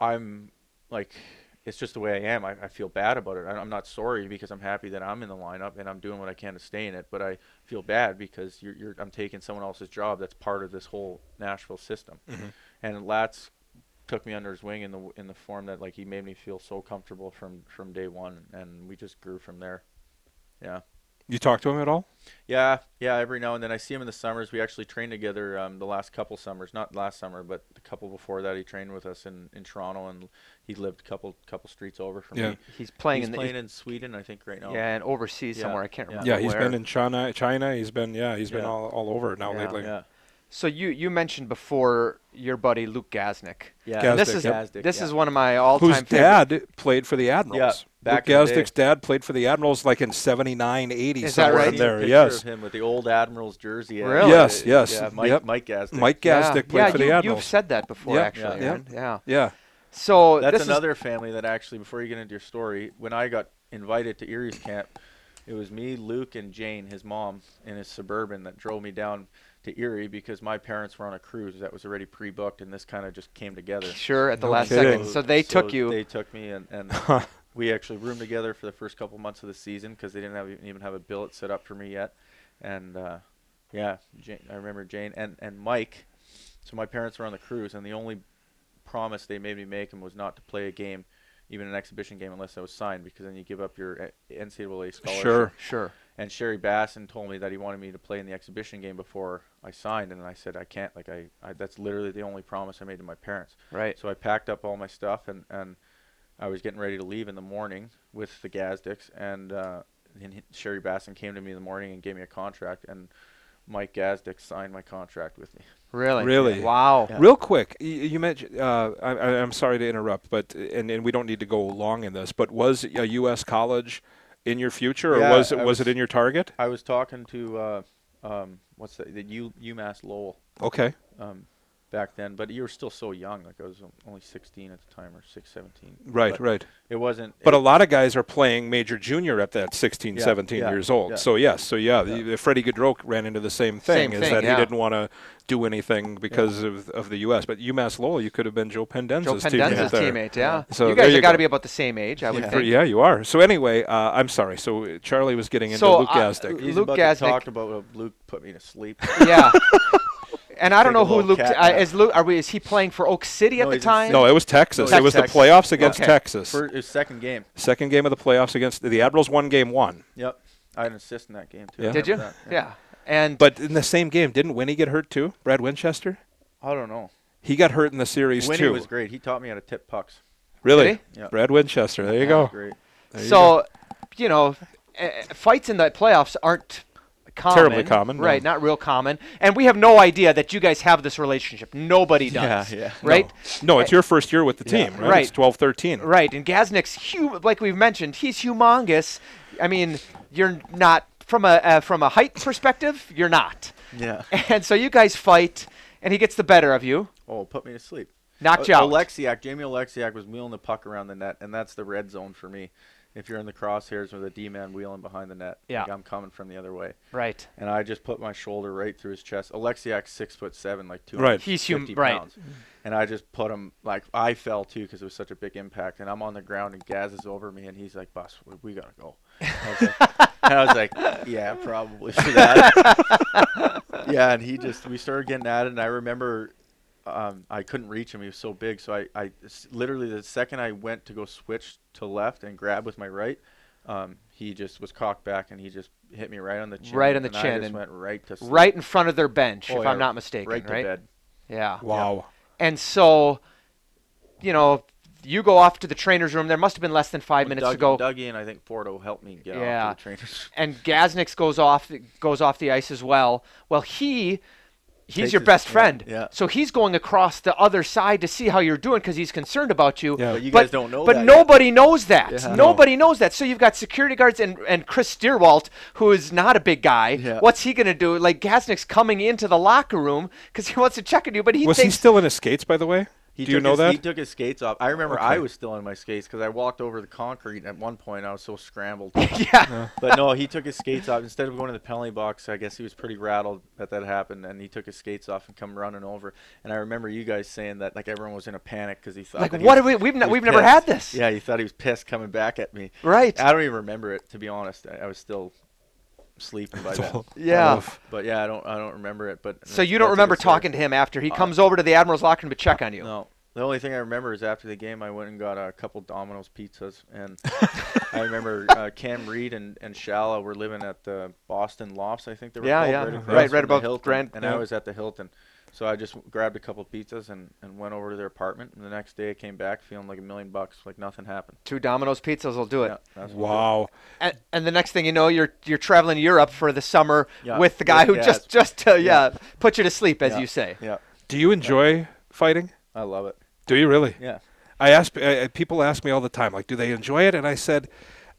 C: I'm like, it's just the way I am. I, I feel bad about it. I, I'm not sorry because I'm happy that I'm in the lineup and I'm doing what I can to stay in it. But I feel bad because you're, you're I'm taking someone else's job that's part of this whole Nashville system. Mm-hmm. And Latz took me under his wing in the in the form that like he made me feel so comfortable from from day one, and we just grew from there. Yeah.
A: You talk to him at all?
C: Yeah, yeah. Every now and then I see him in the summers. We actually trained together um, the last couple summers. Not last summer, but the couple before that. He trained with us in, in Toronto, and he lived a couple couple streets over from
A: Yeah.
C: me.
B: He's playing
C: He's
B: in the
C: playing in Sweden, I think, right now.
B: yeah, and overseas
C: Yeah,
B: somewhere. I can't
C: yeah.
B: remember.
A: Yeah, he's
B: where.
A: been in China. China. He's been yeah, he's been all, all over now
B: Yeah.
A: lately.
C: Yeah,
B: So you you mentioned before your buddy Luke Gazdic.
C: yeah.
A: Gazdic,
B: this is
C: Gazdic,
B: this
C: yeah.
B: is one of my all-time
A: Whose
B: favorite.
A: dad played for the Admirals.
C: back
A: Luke
C: in the day.
A: Gazdic's dad played for the Admirals like in 79, 80,
B: Is that
A: somewhere
B: right?
A: in
C: Seen a
A: there.
C: picture
A: Yes.
C: of him with the old Admiral's jersey.
B: Really?
A: Yes,
C: uh,
A: yes,
C: Yeah, Mike,
A: yep.
C: Mike Gazdic.
A: Mike
B: yeah.
A: Played
B: yeah,
A: for
B: you,
A: the Admirals.
B: You've said that before,
A: Yeah.
B: actually.
C: Yeah.
B: Aaron. Yeah.
A: Yeah.
B: So
C: That's
B: this
C: another family that actually, before you get into your story, when I got invited to Erie's camp, it was me, Luke, and Jane, his mom, in his suburban that drove me down to Erie because my parents were on a cruise that was already pre-booked, and this kind of just came together.
B: sure at the
A: No
B: last
A: kidding.
B: second. So they took you.
C: They took me, and, and we actually roomed together for the first couple months of the season because they didn't have even have a billet set up for me yet. And uh, yeah, Jane, I remember Jane and and Mike. So my parents were on the cruise, and the only promise they made me make was not to play a game, even an exhibition game, unless I was signed, because then you give up your uh, NCAA scholarship.
A: Sure.
B: sure.
C: And Sherry Bassin told me that he wanted me to play in the exhibition game before I signed, and I said I can't. Like I, I that's literally the only promise I made to my parents.
B: Right.
C: So I packed up all my stuff and, and I was getting ready to leave in the morning with the Gazdics and, uh, and he- Sherry Bassin came to me in the morning and gave me a contract and Mike Gazdic signed my contract with me.
B: Really.
A: Really?
B: Wow.
C: Yeah.
A: Real quick, y- you mentioned. Uh, I, I- I'm sorry to interrupt, but and, and we don't need to go long in this. But was a U.S. college in your future, or
C: Yeah,
A: was it
C: I
A: was it in your target?
C: I was talking to uh, um, what's that? The U, UMass Lowell
A: Okay.
C: um, back then, but you were still so young. Like I was only 16 at the time or 6, 17.
A: Right.
C: But
A: right.
C: It wasn't.
A: But
C: it-
A: a lot of guys are playing major junior at that 16,
C: Yeah,
A: 17
C: yeah,
A: years old.
C: yeah.
A: So yes, so yeah,
C: Yeah.
A: The, Freddie Gaudreau ran into the same thing,
B: Same
A: is
B: thing,
A: that
B: yeah.
A: he didn't want to do anything because of, of the U.S. But UMass Lowell, you could have been Joe Pendenza's
B: Joe
A: teammate
B: Pendenza's
A: there.
B: teammate. Yeah.
A: So
B: you guys
A: you
B: have got to be about the same age, I would
C: Yeah.
A: For-
B: think.
A: yeah, you are. So anyway, uh, I'm sorry. So uh, Charlie was getting into
B: So,
A: Luke
B: uh,
A: Gazdic.
C: He's
B: Luke
C: about
B: Gazdic-
C: to talk about Luke put me to sleep.
B: yeah. And I don't know who Luke
C: cat
B: uh, is. Luke, are we? Is he playing for Oak City at the time?
A: no, it was Texas.
C: No,
A: it was
B: Texas.
A: the playoffs against
B: Okay.
A: Texas.
C: For his second game.
A: Second game of the playoffs against the Admirals. Won game one.
C: Yep. I had an assist in that game too.
A: Yeah.
B: Did you?
C: remember that,
B: Yeah. And
A: But in the same game, didn't Winnie get hurt too? Brad Winchester.
C: I don't know.
A: He got hurt in the series
C: Winnie
A: too.
C: Winnie was great. He taught me how to tip pucks.
A: really?
B: Did
C: Yeah.
A: Brad Winchester. There you
C: That
A: go.
C: was Great.
A: There you
B: so, you know, uh, fights in the playoffs aren't common.
A: Terribly common, no.
B: Right, not real common. And we have no idea that you guys have this relationship. Nobody does.
C: Yeah, yeah.
B: Right?
A: No, it's your first year with the
C: Yeah.
A: team, right?
B: Right.
A: It's 12, 13.
B: Right. And Gazdic's, huge, like we've mentioned, he's humongous. I mean, you're not from a uh, from a height perspective, you're not.
C: Yeah.
B: And so you guys fight, and he gets the better of you,
C: Oh, put me to sleep.
B: knocked
C: O-
B: you out.
C: Oleksiak, Jamie Oleksiak was wheeling the puck around the net, and that's the red zone for me. If you're in the crosshairs with a D-man wheeling behind the net,
B: Yeah.
C: like I'm coming from the other way,
B: Right.
C: and I just put my shoulder right through his chest. Oleksiak's six foot seven, like two
A: Right.
B: He's hum-
C: fifty
B: right.
C: and I just put him like I fell too because it was such a big impact, and I'm on the ground and Gaz is over me, and he's like, "Boss, we, we gotta go." I like, and I was like, "Yeah, probably for that." yeah, and he just we started getting at it, and I remember um, I couldn't reach him; he was so big. So I, I literally the second I went to go switch to left and grab with my right, um, he just was cocked back and he just hit me right on the chin.
B: Right on the
C: and I
B: chin
C: just
B: and
C: went right to sleep.
B: Right in front of their bench,
C: Oh,
B: if
C: yeah,
B: I'm not mistaken.
C: right to
B: right?
C: bed.
B: Yeah.
A: Wow.
B: And so, you know, you go off to the trainer's room. There must have been less than five
C: Well,
B: minutes
C: Doug,
B: to go.
C: Dougie and I think Fordo helped me get
B: Yeah.
C: off to the trainers.
B: and Gazdics goes off goes off the ice as well. Well, he he's
C: Takes
B: your best
C: yeah,
B: friend.
C: yeah.
B: So he's going across the other side to see how you're doing because he's concerned about you.
A: Yeah.
C: But you
B: But-
C: don't know
B: But
C: that yet.
B: nobody knows that.
C: Yeah.
B: Nobody knows that. So you've got security guards and, and Chris Steerwalt, who is not a big guy.
C: Yeah.
B: What's he going to do? Like Gazdic's coming into the locker room because he wants to check on you, but he
A: Was he still in his skates, by the way?
C: He
A: Do you know
C: his,
A: that?
C: He took his skates off. I remember
A: Okay.
C: I was still in my skates because I walked over the concrete at one point. I was so scrambled.
B: yeah.
C: but no, he took his skates off instead of going to the penalty box. I guess he was pretty rattled that that happened, and he took his skates off and come running over. And I remember you guys saying that like everyone was in a panic because he thought
B: Like what
C: was-
B: have we we've
C: was
B: we've never had this.
C: Yeah, he thought he was pissed coming back at me.
B: Right.
C: I don't even remember it to be honest. I, I was still sleeping by then.
B: Yeah.
A: Oof.
C: But yeah, I don't I don't remember it. But
B: So you don't remember
C: good story.
B: talking to him after he comes over to the Admiral's locker room to check on you?
C: No. The only thing I remember is after the game, I went and got a couple Domino's pizzas, and I remember uh, Cam Reed and and Shala were living at the Boston Lofts, I think they were
B: Yeah,
C: called,
B: yeah.
C: right,
B: Right, right above
C: Hilton,
B: Grand-
C: and
A: yeah.
C: I was at the Hilton, so I just grabbed a couple pizzas and and went over to their apartment. And the next day, I came back feeling like a million bucks, like nothing happened.
B: Two Domino's pizzas will do it.
C: Yeah, that's what
A: Wow.
B: And, and the next thing you know, you're you're traveling Europe for the summer
C: Yeah,
B: with the guy
C: with
B: who just just uh, yeah.
C: Yeah.
B: put you to sleep, as
C: Yeah.
B: you say.
C: Yeah,
A: Do you enjoy fighting?
C: I love it.
A: Do you really?
C: Yeah.
A: I ask uh, people ask me all the time, like, do they enjoy it? And I said,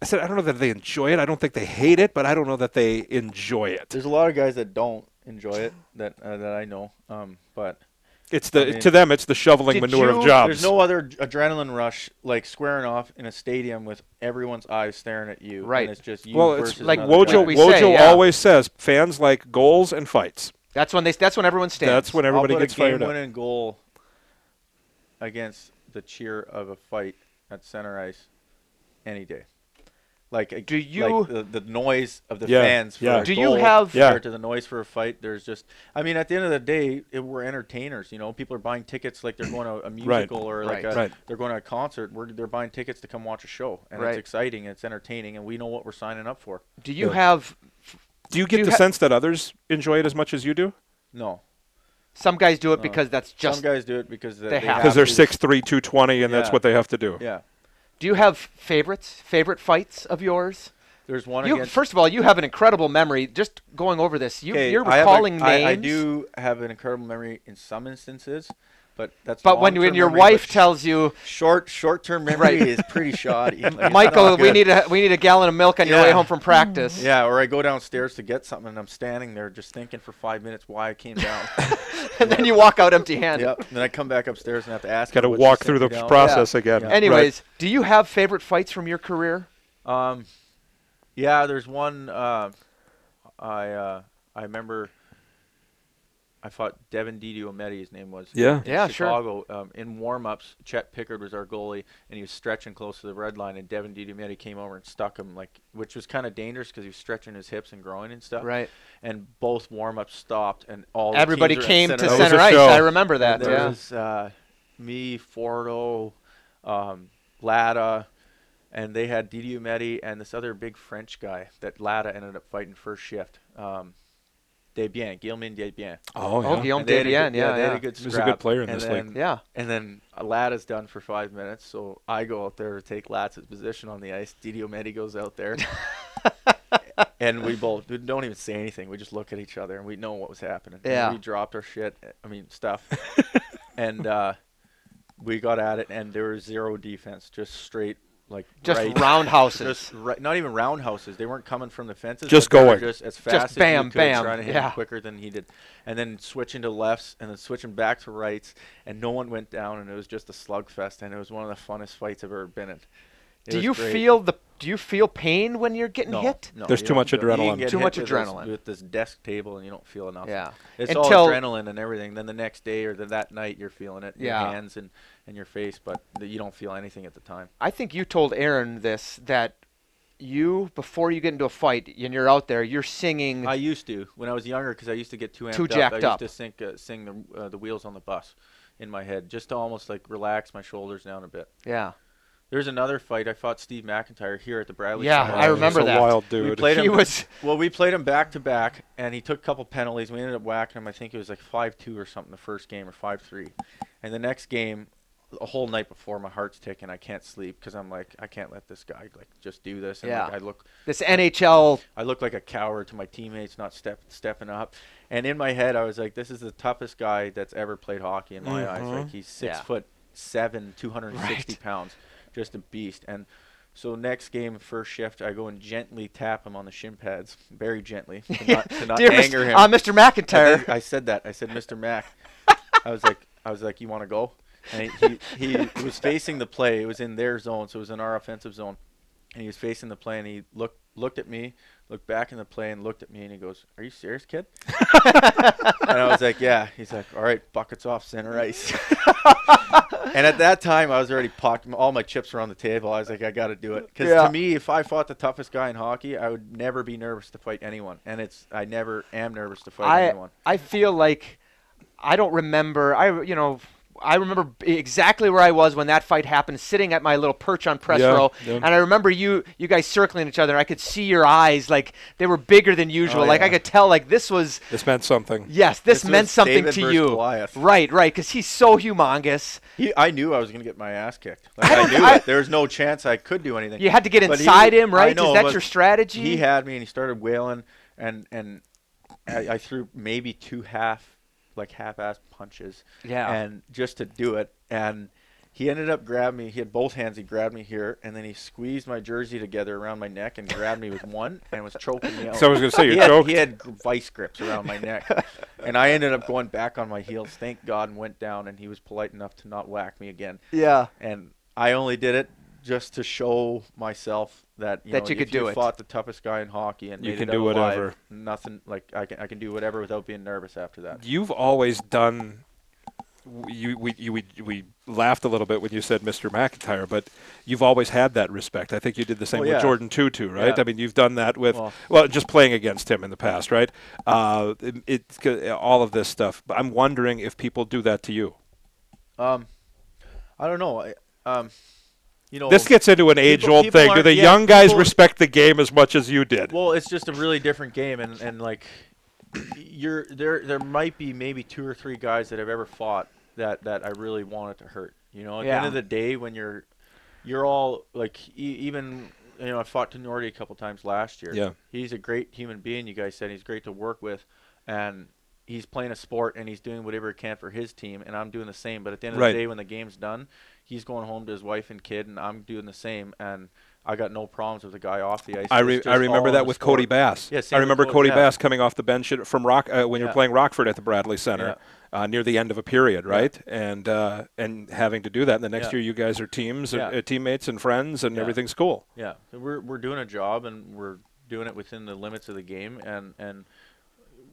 A: I said, I don't know that they enjoy it. I don't think they hate it, but I don't know that they enjoy it.
C: There's a lot of guys that don't enjoy it that uh, that I know, um, but
A: It's the
C: I mean-
A: to them, it's the shoveling
B: Did
A: manure of
B: you-
A: jobs.
C: There's no other adrenaline rush like squaring off in a stadium with everyone's eyes staring at you.
B: Right.
C: And it's just you
A: well, it's
B: like
C: another
A: Wojo.
B: we
A: Wojo
B: say, yeah.
A: always says fans like goals and fights.
B: That's when they that's when everyone stands.
A: That's when everybody
C: I'll put
A: gets
C: a
A: fired up.
C: game-winning goal against the cheer of a fight at center ice any day. Like uh,
B: Do you-
C: like the, the noise of the
A: Yeah,
C: fans for
A: yeah.
C: a
B: Do you have-
A: Yeah.
C: to the noise for a fight? There's just I mean at the end of the day it, we're entertainers. You know people are buying tickets like they're going to a musical or like
B: Right.
C: a,
A: Right.
C: they're going to a concert. We're, they're buying tickets to come watch a show and
B: Right.
C: it's exciting. It's entertaining and we know what we're signing up for.
B: Do you
A: Yeah.
B: have
A: Do you get
B: you
A: the
B: ha-
A: sense that others enjoy it as much as you do?
C: No,
B: some guys do it
C: No.
B: because that's just
C: some guys do it because they,
B: they
C: they
B: have
A: Because they're
C: to.
A: 6'3", 220, and that's what they have to do.
C: Yeah,
B: Do you have favorites? Favorite fights of yours?
C: there's one
B: You
C: against.
B: first of all, you have an incredible memory. Just going over this, you, you're
C: I have a-
B: recalling
C: I-
B: names.
C: I, do have an incredible memory in some instances, but that's.
B: But when, when your
C: memory,
B: wife tells you,
C: short short term memory
B: Right.
C: is pretty shoddy. Like,
B: Michael, we need a we need a gallon of milk on your way home from practice.
C: Yeah, or I go downstairs to get something and I'm standing there just thinking for five minutes why I came down.
B: and then you walk out empty-handed.
C: yep. Then I come back upstairs and have to ask.
A: Got to
C: her what she
A: walk through the
C: down.
A: process again.
C: Yeah.
B: Anyways, do you have favorite fights from your career?
C: Um, yeah, there's one. Uh, I uh, I remember. I fought Devin Didi His name was.
A: Yeah.
C: in
B: Yeah, sure.
C: Chicago. Um, in warm-ups, Chet Pickard was our goalie, and he was stretching close to the red line, and Devin Didi came over and stuck him, like, which was kind of dangerous because he was stretching his hips and groin and stuff.
B: Right.
C: And both warm-ups stopped, and all
B: Everybody
C: teams
B: came
C: center
B: to
A: That
C: ice.
A: was
B: center
A: a
B: ice.
A: show.
B: I remember that.
C: And there
B: Yeah.
C: was uh, me, Fordo, um, Lada, and they had DiDiomete and this other big French guy that Lada ended up fighting first shift. Um, Desbiens, Guillaume Desbiens.
A: Oh,
B: Oh,
A: yeah.
B: Guillaume
C: And they had
B: Desbiens,
C: good-
B: yeah,
C: they had a good
A: He was a good player in
C: and
A: this
C: then,
A: league.
B: Yeah.
C: And then Lada's done for five minutes, so I go out there to take Latz's position on the ice. DiDiomete goes out there. and we both we don't even say anything. We just look at each other and we know what was happening. And
B: Yeah.
C: we dropped our shit. I mean stuff. and uh, we got at it, and there was zero defense, just straight like
B: Just
C: right,
B: roundhouses.
C: just right, not even roundhouses. They weren't coming from the fences.
A: Just going.
C: just as fast as
B: bam,
C: could,
B: bam,
C: trying to hit
B: yeah.
C: him quicker than he did, and then switching to lefts, and then switching back to rights, and no one went down, and it was just a slugfest, and it was one of the funnest fights I've ever been in. It
B: do you
C: great.
B: feel the do you feel pain when you're getting
C: no,
B: hit?
C: No,
A: There's too much
C: feel- you can
A: adrenaline.
C: get
B: Too
C: hit
B: much
C: with
B: adrenaline.
C: This, with this desk table, and you don't feel enough.
B: Yeah.
C: It's
B: Until-
C: all adrenaline and everything. Then the next day or the, that night, you're feeling it in
B: Yeah.
C: your hands and, and your face, but you don't feel anything at the time.
B: I think you told Aaron this that you before you get into a fight and you're out there, you're singing.
C: I used to when I was younger because I used to get too amped
B: Too jacked up.
C: I used
B: up.
C: to sing, uh, sing the uh, the wheels on the bus in my head just to almost like relax my shoulders down a bit.
B: yeah.
C: There's another fight. I fought Steve McIntyre here at the Bradley.
B: Yeah,
C: Center.
B: I remember
A: He's a
B: that.
A: wild
C: We
A: dude.
C: played
B: He
C: him.
B: was
C: Well, we played him back to back, and he took a couple penalties. We ended up whacking him. I think it was like five two or something the first game, or five three. And the next game, a whole night before, my heart's ticking. I can't sleep because I'm like, I can't let this guy like just do this. And
B: Yeah.
C: like, I look,
B: this NHL.
C: I look like a coward to my teammates, not step stepping up. And in my head, I was like, this is the toughest guy that's ever played hockey in my eyes.
A: Mhm.
C: Like he's six
B: Yeah.
C: foot seven, 260
B: Right.
C: pounds, just a beast. And so next game, first shift, I go and gently tap him on the shin pads, very gently, to not, to not anger
B: Mr.
C: him.
B: Uh, Mr. McIntyre.
C: I said that. I said, Mr. Mac. I was like, I was like, you want to go? And he, he, he was facing the play. It was in their zone, so it was in our offensive zone. And he was facing the play, and he looked looked at me, looked back in the plane, looked at me, and he goes, "Are you serious, kid?" and I was like, "Yeah." He's like, "All right, buckets off center ice." and at that time, I was already pocked. All my chips were on the table. I was like, "I got to do it," because
B: Yeah.
C: to me, if I fought the toughest guy in hockey, I would never be nervous to fight anyone, and it's I never am nervous to fight
B: I
C: anyone.
B: I feel like I don't remember. I you know I remember exactly where I was when that fight happened, sitting at my little perch on press
A: Yeah,
B: row,
A: yeah.
B: and I remember you you guys circling each other. and I could see your eyes like they were bigger than oh, usual.
C: Oh,
B: Like I could tell like this was
A: This meant something.
B: yes, this,
C: This
B: meant something
C: David
B: to you.
C: Goliath.
B: Right, right, because he's so humongous.
C: He, I knew I was going to get my ass kicked. Like,
B: I
C: I, knew
B: I-
C: it. There was no chance I could do anything.
B: You had to get
C: But he-
B: inside him, right?
C: know,
B: Is that your strategy?
C: He had me, and he started wailing, and and I, I threw maybe two half, like half-ass punches,
B: yeah.
C: and just to do it, and he ended up grabbing me. He had both hands. He grabbed me here, and then he squeezed my jersey together around my neck and grabbed me with one, and was choking me out.
A: So I was going to say you're
C: had,
A: choked.
C: he had vice grips around my neck, and I ended up going back on my heels. Thank God, and went down. And he was polite enough to not whack me again.
B: yeah.
C: And I only did it just to show myself that you
B: That
C: know,
B: you could do
C: you
B: it.
C: fought the toughest guy in hockey and
A: You
C: made
A: can
C: it
A: do
C: out alive,
A: whatever.
C: Nothing like I can I can do whatever without being nervous after that.
A: You've always done. You, we, you, we, we laughed a little bit when you said Mr. McIntyre, but you've always had that respect. I think you did the same
C: Well,
A: with
C: yeah.
A: Jordan Tutu, right?
C: Yeah.
A: I mean, you've done that with well,
C: Well-
A: just playing against him in the past, right? Uh, it, it, all of this stuff. But I'm wondering if people do that to you.
C: Um, I don't know. I, um, you know,
A: This gets into an age-old
C: people
A: thing. Do the
C: yeah,
A: young guys
C: people-
A: respect the game as much as you did?
C: well, it's just a really different game, and and like you're there. There might be maybe two or three guys that have ever fought that that I really wanted to hurt. You know, at the end of the day, when you're you're all like e- even you know I fought Tenorti a couple times last year.
A: Yeah.
C: he's a great human being. You guys said he's great to work with, and he's playing a sport and he's doing whatever he can for his team, and I'm doing the same. But at the end of
A: Right.
C: the day, when the game's done, he's going home to his wife and kid, and I'm doing the same. And I got no problems with the guy off the ice.
A: I, re- I remember that with Cody. Bass.
C: Yeah,
A: I remember
C: Cody
A: Cody
C: Bass.
A: Bass coming off the bench at- from Rock uh, when you're playing Rockford at the Bradley Center uh, near the end of a period,
C: Yeah.
A: right? And uh, and having to do that. And the next
C: Yeah.
A: year, you guys are teams,
C: Yeah.
A: uh, teammates, and friends, and
C: Yeah.
A: everything's cool.
C: Yeah, we're we're doing a job and we're doing it within the limits of the game, and and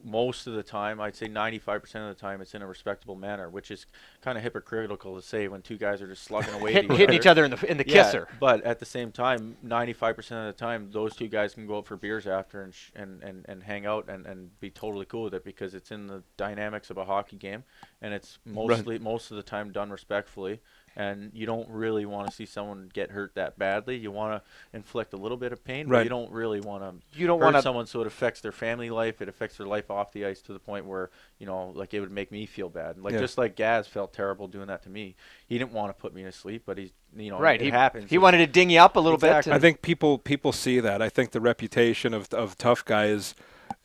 C: most of the time, I'd say 95% of the time, it's in a respectable manner, which is kind of hypocritical to say when two guys are just slugging away
B: Hit, hitting each other in the in the
C: Yeah,
B: kisser.
C: But at the same time, 95% of the time, those two guys can go out for beers after and sh- and, and, and hang out and, and be totally cool with it because it's in the dynamics of a hockey game and it's mostly most of the time done respectfully. And you don't really want to see someone get hurt that badly. You want to inflict a little bit of pain, but you don't really want to
B: You don't
C: hurt
B: want to.
C: someone so it affects their family life. It affects their life off the ice to the point where you know, like it would make me feel bad. Like
A: Yeah.
C: just like Gaz felt terrible doing that to me. He didn't want to put me to sleep, but he's you know,
B: Right,
C: it
B: he
C: happens.
B: He wanted to ding you up a little
C: Exactly.
B: bit.
A: I think people people see that. I think the reputation of of tough guys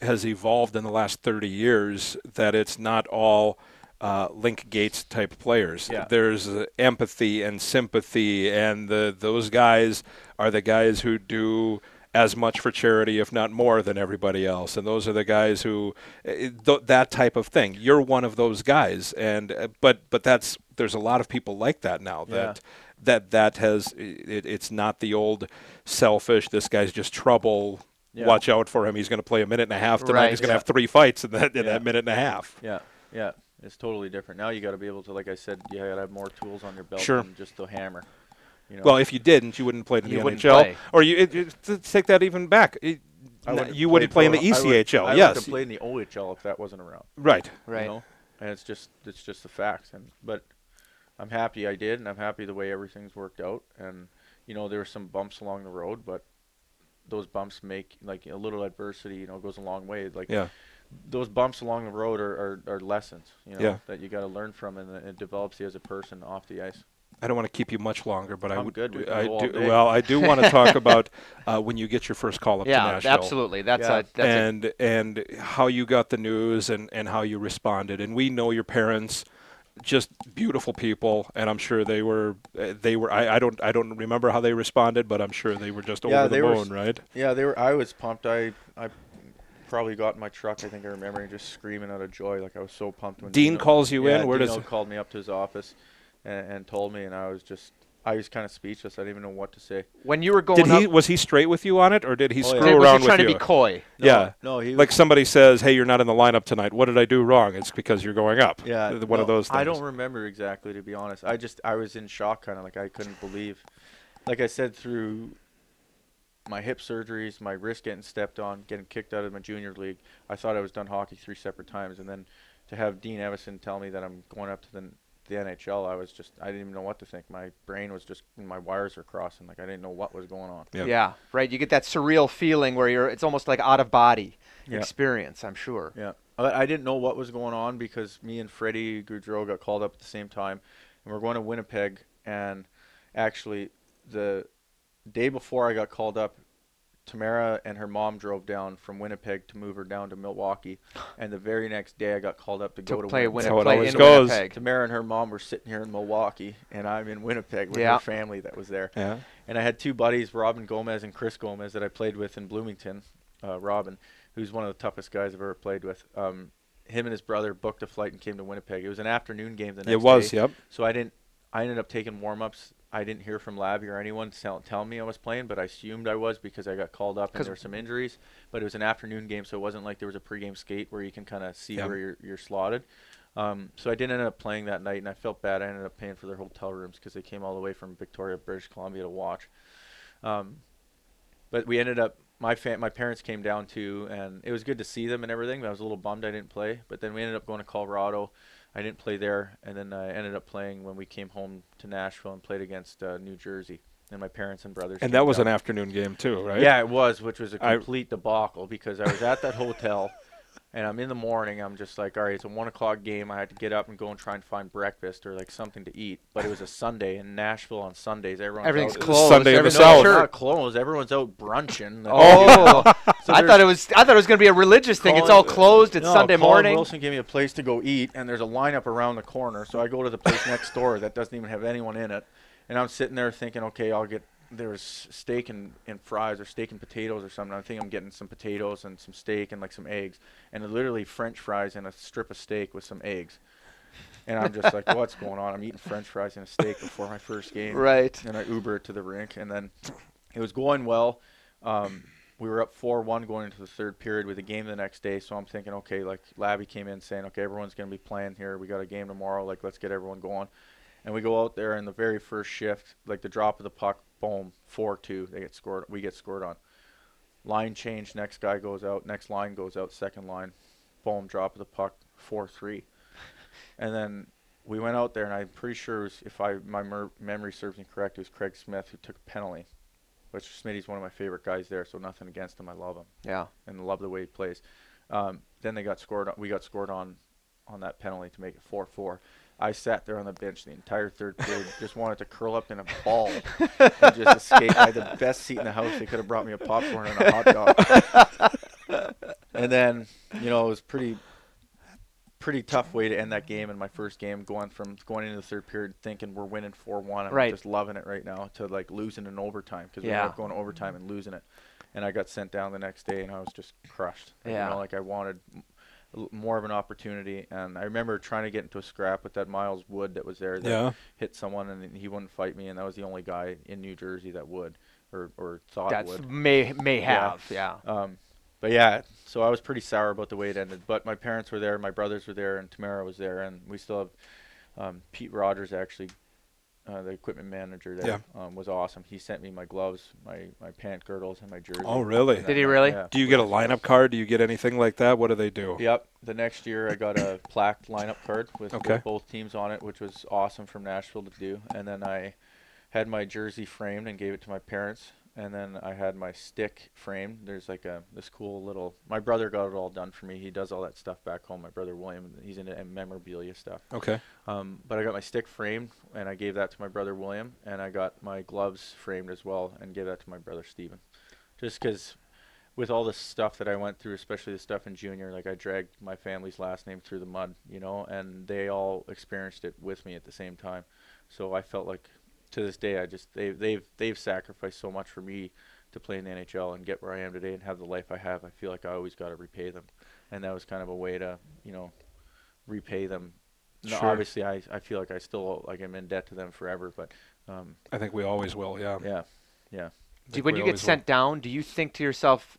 A: has evolved in the last 30 years. That it's not all uh, Link Gaetz type players.
C: Yeah.
A: There's uh, empathy and sympathy, and the those guys are the guys who do as much for charity, if not more, than everybody else. And those are the guys who uh, th- that type of thing. You're one of those guys, and uh, but but that's there's a lot of people like that now.
C: Yeah.
A: That that that has it, it's not the old selfish. This guy's just trouble.
C: Yeah.
A: Watch out for him. He's going to play a minute and a half tonight.
B: Right.
A: He's going to
C: Yeah.
A: have three fights in that in that minute and a half.
C: Yeah, yeah, it's totally different. Now you got to be able to, like I said, you got to have more tools on your belt
A: Sure.
C: than just the hammer. You know?
A: Well, if you didn't, you wouldn't play in
B: You
A: the NHL,
B: play.
A: or you it, it, let's take that even back. It-
C: I
A: n-
C: wouldn't
A: you wouldn't play in the E
C: played pro- I would-
A: ECHL.
C: I would
A: yes,
C: have played in the OHL if that wasn't around.
A: right.
B: Right.
C: You know? And it's just it's just the facts. And but I'm happy I did, and I'm happy the way everything's worked out. And you know there were some bumps along the road, but those bumps make like a little adversity. You know goes a long way. Like
A: Yeah.
C: Those bumps along the road are, are, are lessons. You know
A: Yeah.
C: that you got to learn from, and it develops you as a person off the ice.
A: I don't want to keep you much longer, but I
C: I'm
A: would.
C: good. We
A: I do, well, I do want to talk about uh, when you get your first call up to
B: Yeah,
A: Nashville.
B: absolutely. That's
C: Yeah.
B: a that's a,
A: and and how you got the news and and how you responded and we know your parents just beautiful people and i'm sure they were uh, they were I, I don't i don't remember how they responded but i'm sure they were just
C: Yeah,
A: over the
C: they were
A: moon
C: s-
A: right
C: Yeah, they were. I was pumped. I I probably got in my truck. I think I remember and just screaming out of joy, like I was so pumped when
A: Dean
C: Dino-
A: calls you
C: yeah,
A: in? Where
C: Dino
A: does-
C: called me up to his office and, and told me, and I was just I was kind of speechless. I didn't even know what to say.
B: when you were going
A: did he
B: up,
A: was he straight with you on it or did he
C: Oh, yeah.
A: screw
B: did- was
A: around
B: he trying
A: with
B: to be coy?
C: No,
A: yeah
C: no, he
A: like somebody says hey you're not in the lineup tonight what did i do wrong it's because you're going up
C: yeah,
A: one of those things
C: I don't remember exactly to be honest. I just I was in shock, kind of like I couldn't believe. Like I said, through my hip surgeries, my wrist getting stepped on, getting kicked out of my junior league, I thought I was done hockey three separate times, and then to have Dean Evison tell me that I'm going up to the the NHL, I was just I didn't even know what to think. My brain was just my wires were crossing, like I didn't know what was going on.
A: Yeah.
B: Yeah. right. You get that surreal feeling where you're it's almost like out of body
C: Yeah.
B: experience. I'm sure.
C: Yeah, I, I didn't know what was going on because me and Freddie Gaudreau got called up at the same time, and we're going to Winnipeg. And actually, the day before I got called up, Tamara and her mom drove down from Winnipeg to move her down to Milwaukee, and the very next day I got called up to,
B: To
C: go to
B: play,
C: Winnipeg.
A: how it
B: Winnipeg,
A: always
B: in
A: goes.
B: Winnipeg.
C: Tamara and her mom were sitting here in Milwaukee, and I'm in Winnipeg with
B: Yeah.
C: her family that was there.
A: yeah
C: And I had two buddies, Robin Gomez and Chris Gomez, that I played with in Bloomington. Uh, Robin, who's one of the toughest guys I've ever played with. Um, him and his brother booked a flight and came to Winnipeg. It was an afternoon game the next
A: it was
C: day.
A: yep
C: So I didn't. I ended up taking warm ups. I didn't hear from Labby or anyone tell, tell me I was playing, but I assumed I was because I got called up and there were some injuries. But it was an afternoon game, so it wasn't like there was a pregame skate where you can kind of see
A: Yeah.
C: where you're, you're slotted. Um, so I didn't end up playing that night, and I felt bad. I ended up paying for their hotel rooms because they came all the way from Victoria, British Columbia to watch. Um, but we ended up. My fam- my parents came down too, and it was good to see them and everything. But I was a little bummed I didn't play. But then we ended up going to Colorado. I didn't play there, and then I ended up playing when we came home to Nashville and played against uh, New Jersey. And my parents and brothers.
A: and that was an afternoon game too right
C: Yeah, it was, which was a complete debacle because I was at that hotel, and I'm in the morning. I'm just like, all right, it's a one o'clock game. I had to get up and go and try and find breakfast or like something to eat. But it was a Sunday in Nashville on Sundays. Everyone's
B: Everything's
C: out,
B: closed.
A: Sunday in the
B: everything's
A: South.
C: Not closed. Everyone's out brunching.
B: Oh,
C: So
B: I thought it was. I thought it was going to be a religious thing. It's all closed. It's
C: no,
B: Sunday
C: Colin
B: morning.
C: Wilson gave me a place to go eat, and there's a lineup around the corner. So I go to the place next door that doesn't even have anyone in it, and I'm sitting there thinking, okay, I'll get there was steak and, and fries or steak and potatoes or something. I think I'm getting some potatoes and some steak and like some eggs, and literally French fries and a strip of steak with some eggs. And I'm just like, what's going on? I'm eating French fries and a steak before my first game
B: Right.
C: and I Uber to the rink, and then it was going well. Um, we were up four-one going into the third period with a game the next day, so I'm thinking, okay, like Labby came in saying, okay, everyone's going to be playing here. We got a game tomorrow. Like, let's get everyone going. And we go out there in the very first shift, like the drop of the puck, boom, four-two. They get scored. We get scored on. Line change. Next guy goes out. Next line goes out. Second line, boom, drop of the puck, four-three. And then we went out there, and I'm pretty sure, it was, if I my mer- memory serves me correct, it was Craig Smith who took a penalty. Which Smitty's one of my favorite guys there, so nothing against him. I love him
B: Yeah.
C: and love the way he plays. Um, then they got scored. On, we got scored on on that penalty to make it four-four. I sat there on the bench the entire third period, just wanted to curl up in a ball and just escape. I had the best seat in the house. They could have brought me a popcorn and a hot dog. and then, you know, it was pretty pretty tough way to end that game in my first game, going from going into the third period thinking we're winning four one. I'm
B: Right.
C: just loving it right now to like losing in overtime because we
B: Yeah.
C: ended up going overtime and losing it. And I got sent down the next day and I was just crushed.
B: Yeah.
C: You know, like I wanted more of an opportunity. And I remember trying to get into a scrap with that Miles Wood that was there that
A: Yeah.
C: hit someone and he wouldn't fight me, and that was the only guy in New Jersey that would or or thought
B: That's
C: would.
B: may may
C: Yeah.
B: have. Yeah.
C: Um, but yeah, so I was pretty sour about the way it ended. But my parents were there, my brothers were there, and Tamara was there, and we still have um, Pete Rogers actually, uh, the equipment manager there, um, was awesome. He sent me my gloves, my my pant girdles, and my jersey.
A: Oh, really?
B: Did he really?
C: Yeah.
A: Do you get a lineup card? Do you get anything like that? What do they do?
C: Yep. The next year, I got a plaque lineup card with
A: Okay.
C: both teams on it, which was awesome from Nashville to do. And then I had my jersey framed and gave it to my parents. And then I had my stick framed. There's like a this cool little. My brother got it all done for me. He does all that stuff back home. My brother William. He's into memorabilia stuff.
A: Okay.
C: Um, but I got my stick framed and I gave that to my brother William, and I got my gloves framed as well and gave that to my brother Steven. Just because, with all the stuff that I went through, especially the stuff in junior, like I dragged my family's last name through the mud, you know, and they all experienced it with me at the same time. So I felt like, to this day, I just they've they've they've sacrificed so much for me to play in the NHL and get where I am today and have the life I have. I feel like I always got to repay them, and that was kind of a way to, you know, repay them no,
A: Sure.
C: obviously, I, I feel like I still like I'm in debt to them forever, but um,
A: I think we always will. Yeah.
C: yeah, yeah,
B: Do, when you get
A: always will.
B: sent down, do you think to yourself,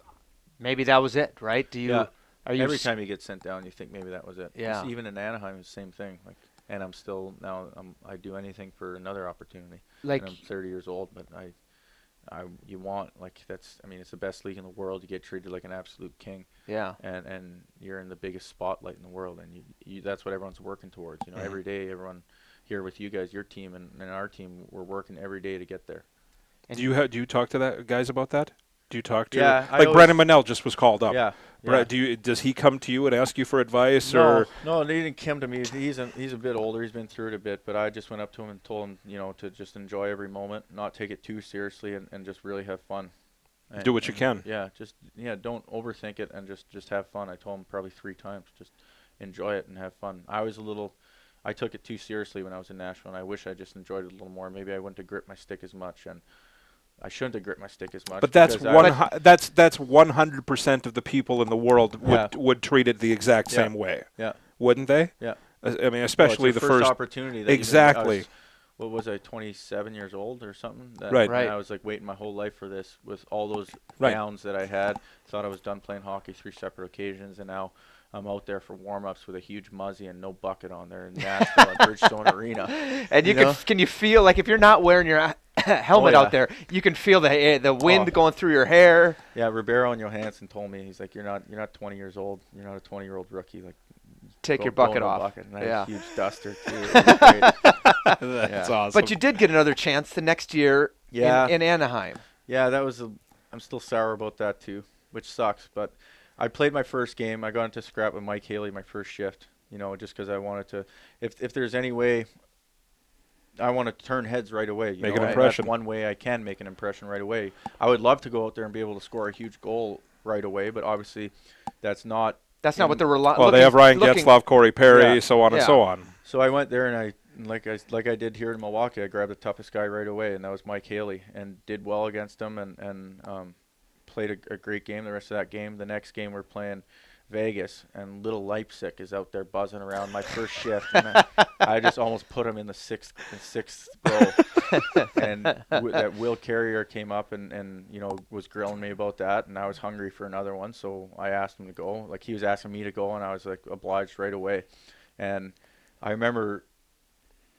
B: maybe that was it, right? Do you?
C: Yeah.
B: Are you
C: Every
B: s-
C: time you get sent down, you think maybe that was it. It's
B: Yeah.
C: Even in Anaheim, it's the same thing. Like, and I'm still now. I'm, I do anything for another opportunity.
B: like
C: and I'm 30 years old, but I, I you want like that's. I mean, it's the best league in the world. You get treated like an absolute king,
B: yeah.
C: and and you're in the biggest spotlight in the world, and you, you that's what everyone's working towards. You know, every day, everyone here with you guys, your team and, and our team, we're working every day to get there.
B: And
A: Do you ha- do you talk to that guys about that? Do you talk to
C: Yeah,
A: like
C: always-
A: Brendan Manel just was called up?
C: Yeah. Yeah.
A: Do you does he come to you and ask you for advice
C: No,
A: or
C: no, he didn't come to me. He's a, he's a bit older. He's been through it a bit, but I just went up to him and told him, you know, to just enjoy every moment, not take it too seriously, and, and just really have fun. And-
A: Do what you can.
C: Yeah, just yeah, don't overthink it and just just have fun. I told him probably three times, just enjoy it and have fun. I was a little, I took it too seriously when I was in Nashville, and I wish I just enjoyed it a little more. Maybe I wouldn't have gripped my stick as much, and I shouldn't have gripped my stick as much.
A: But that's
C: because I-
A: one. hu- that's that's one hundred percent of the people in the world would
C: Yeah.
A: would treat it the exact
C: Yeah.
A: same way,
C: Yeah.
A: wouldn't they?
C: Yeah.
A: Uh, I mean, especially
C: your
A: the
C: first,
A: first.
C: opportunity. That even-
A: Exactly.
C: was- what was I, 27 years old or something? That,
A: Right.
B: Right.
C: I was like waiting my whole life for this with all those
A: Right.
C: downs that I had. Thought I was done playing hockey three separate occasions, and now I'm out there for warm-ups with a huge muzzy and no bucket on there in Nashville at Bridgestone Arena.
B: And you,
C: You
B: can
C: know?
B: can you feel like if you're not wearing your helmet
C: Oh,
B: out there, you can feel the eh, the wind
C: Oh.
B: going through your hair.
C: Yeah, Ribeiro and Johansen told me he's like, you're not you're not 20 years old. You're not a 20 year old rookie. Like
B: Take
C: go-
B: your bucket off.
C: Bucket. And I had
B: Yeah.
C: a huge duster too. It was great.
A: that's
C: Yeah.
A: awesome.
B: But you did get another chance the next year
C: Yeah.
B: in, in Anaheim.
C: Yeah, that was. A, I'm still sour about that too, which sucks. But I played my first game. I got into scrap with Mike Haley my first shift. You know, just because I wanted to. If if there's any way, I want to turn heads right away. You
A: Make
C: know,
A: an
C: and
A: impression.
C: That's one way I can make an impression right away. I would love to go out there and be able to score a huge goal right away, but obviously, that's not.
B: That's not what they're relying.
A: well, they have Ryan
B: looking,
A: Getzlaf, Corey Perry,
C: Yeah.
A: so on and so on.
C: So I went there and I like I like I did here in Milwaukee. I grabbed the toughest guy right away, and that was Mike Haley, and did well against him, and and um, played a, a great game. The rest of that game, the next game we're playing Vegas, and little Leipsic is out there buzzing around my first shift, and I, I just almost put him in the sixth the sixth row. and w- that Will Carrier came up and and you know was grilling me about that, and I was hungry for another one, so I asked him to go. Like he was asking me to go, and I was like obliged right away. And I remember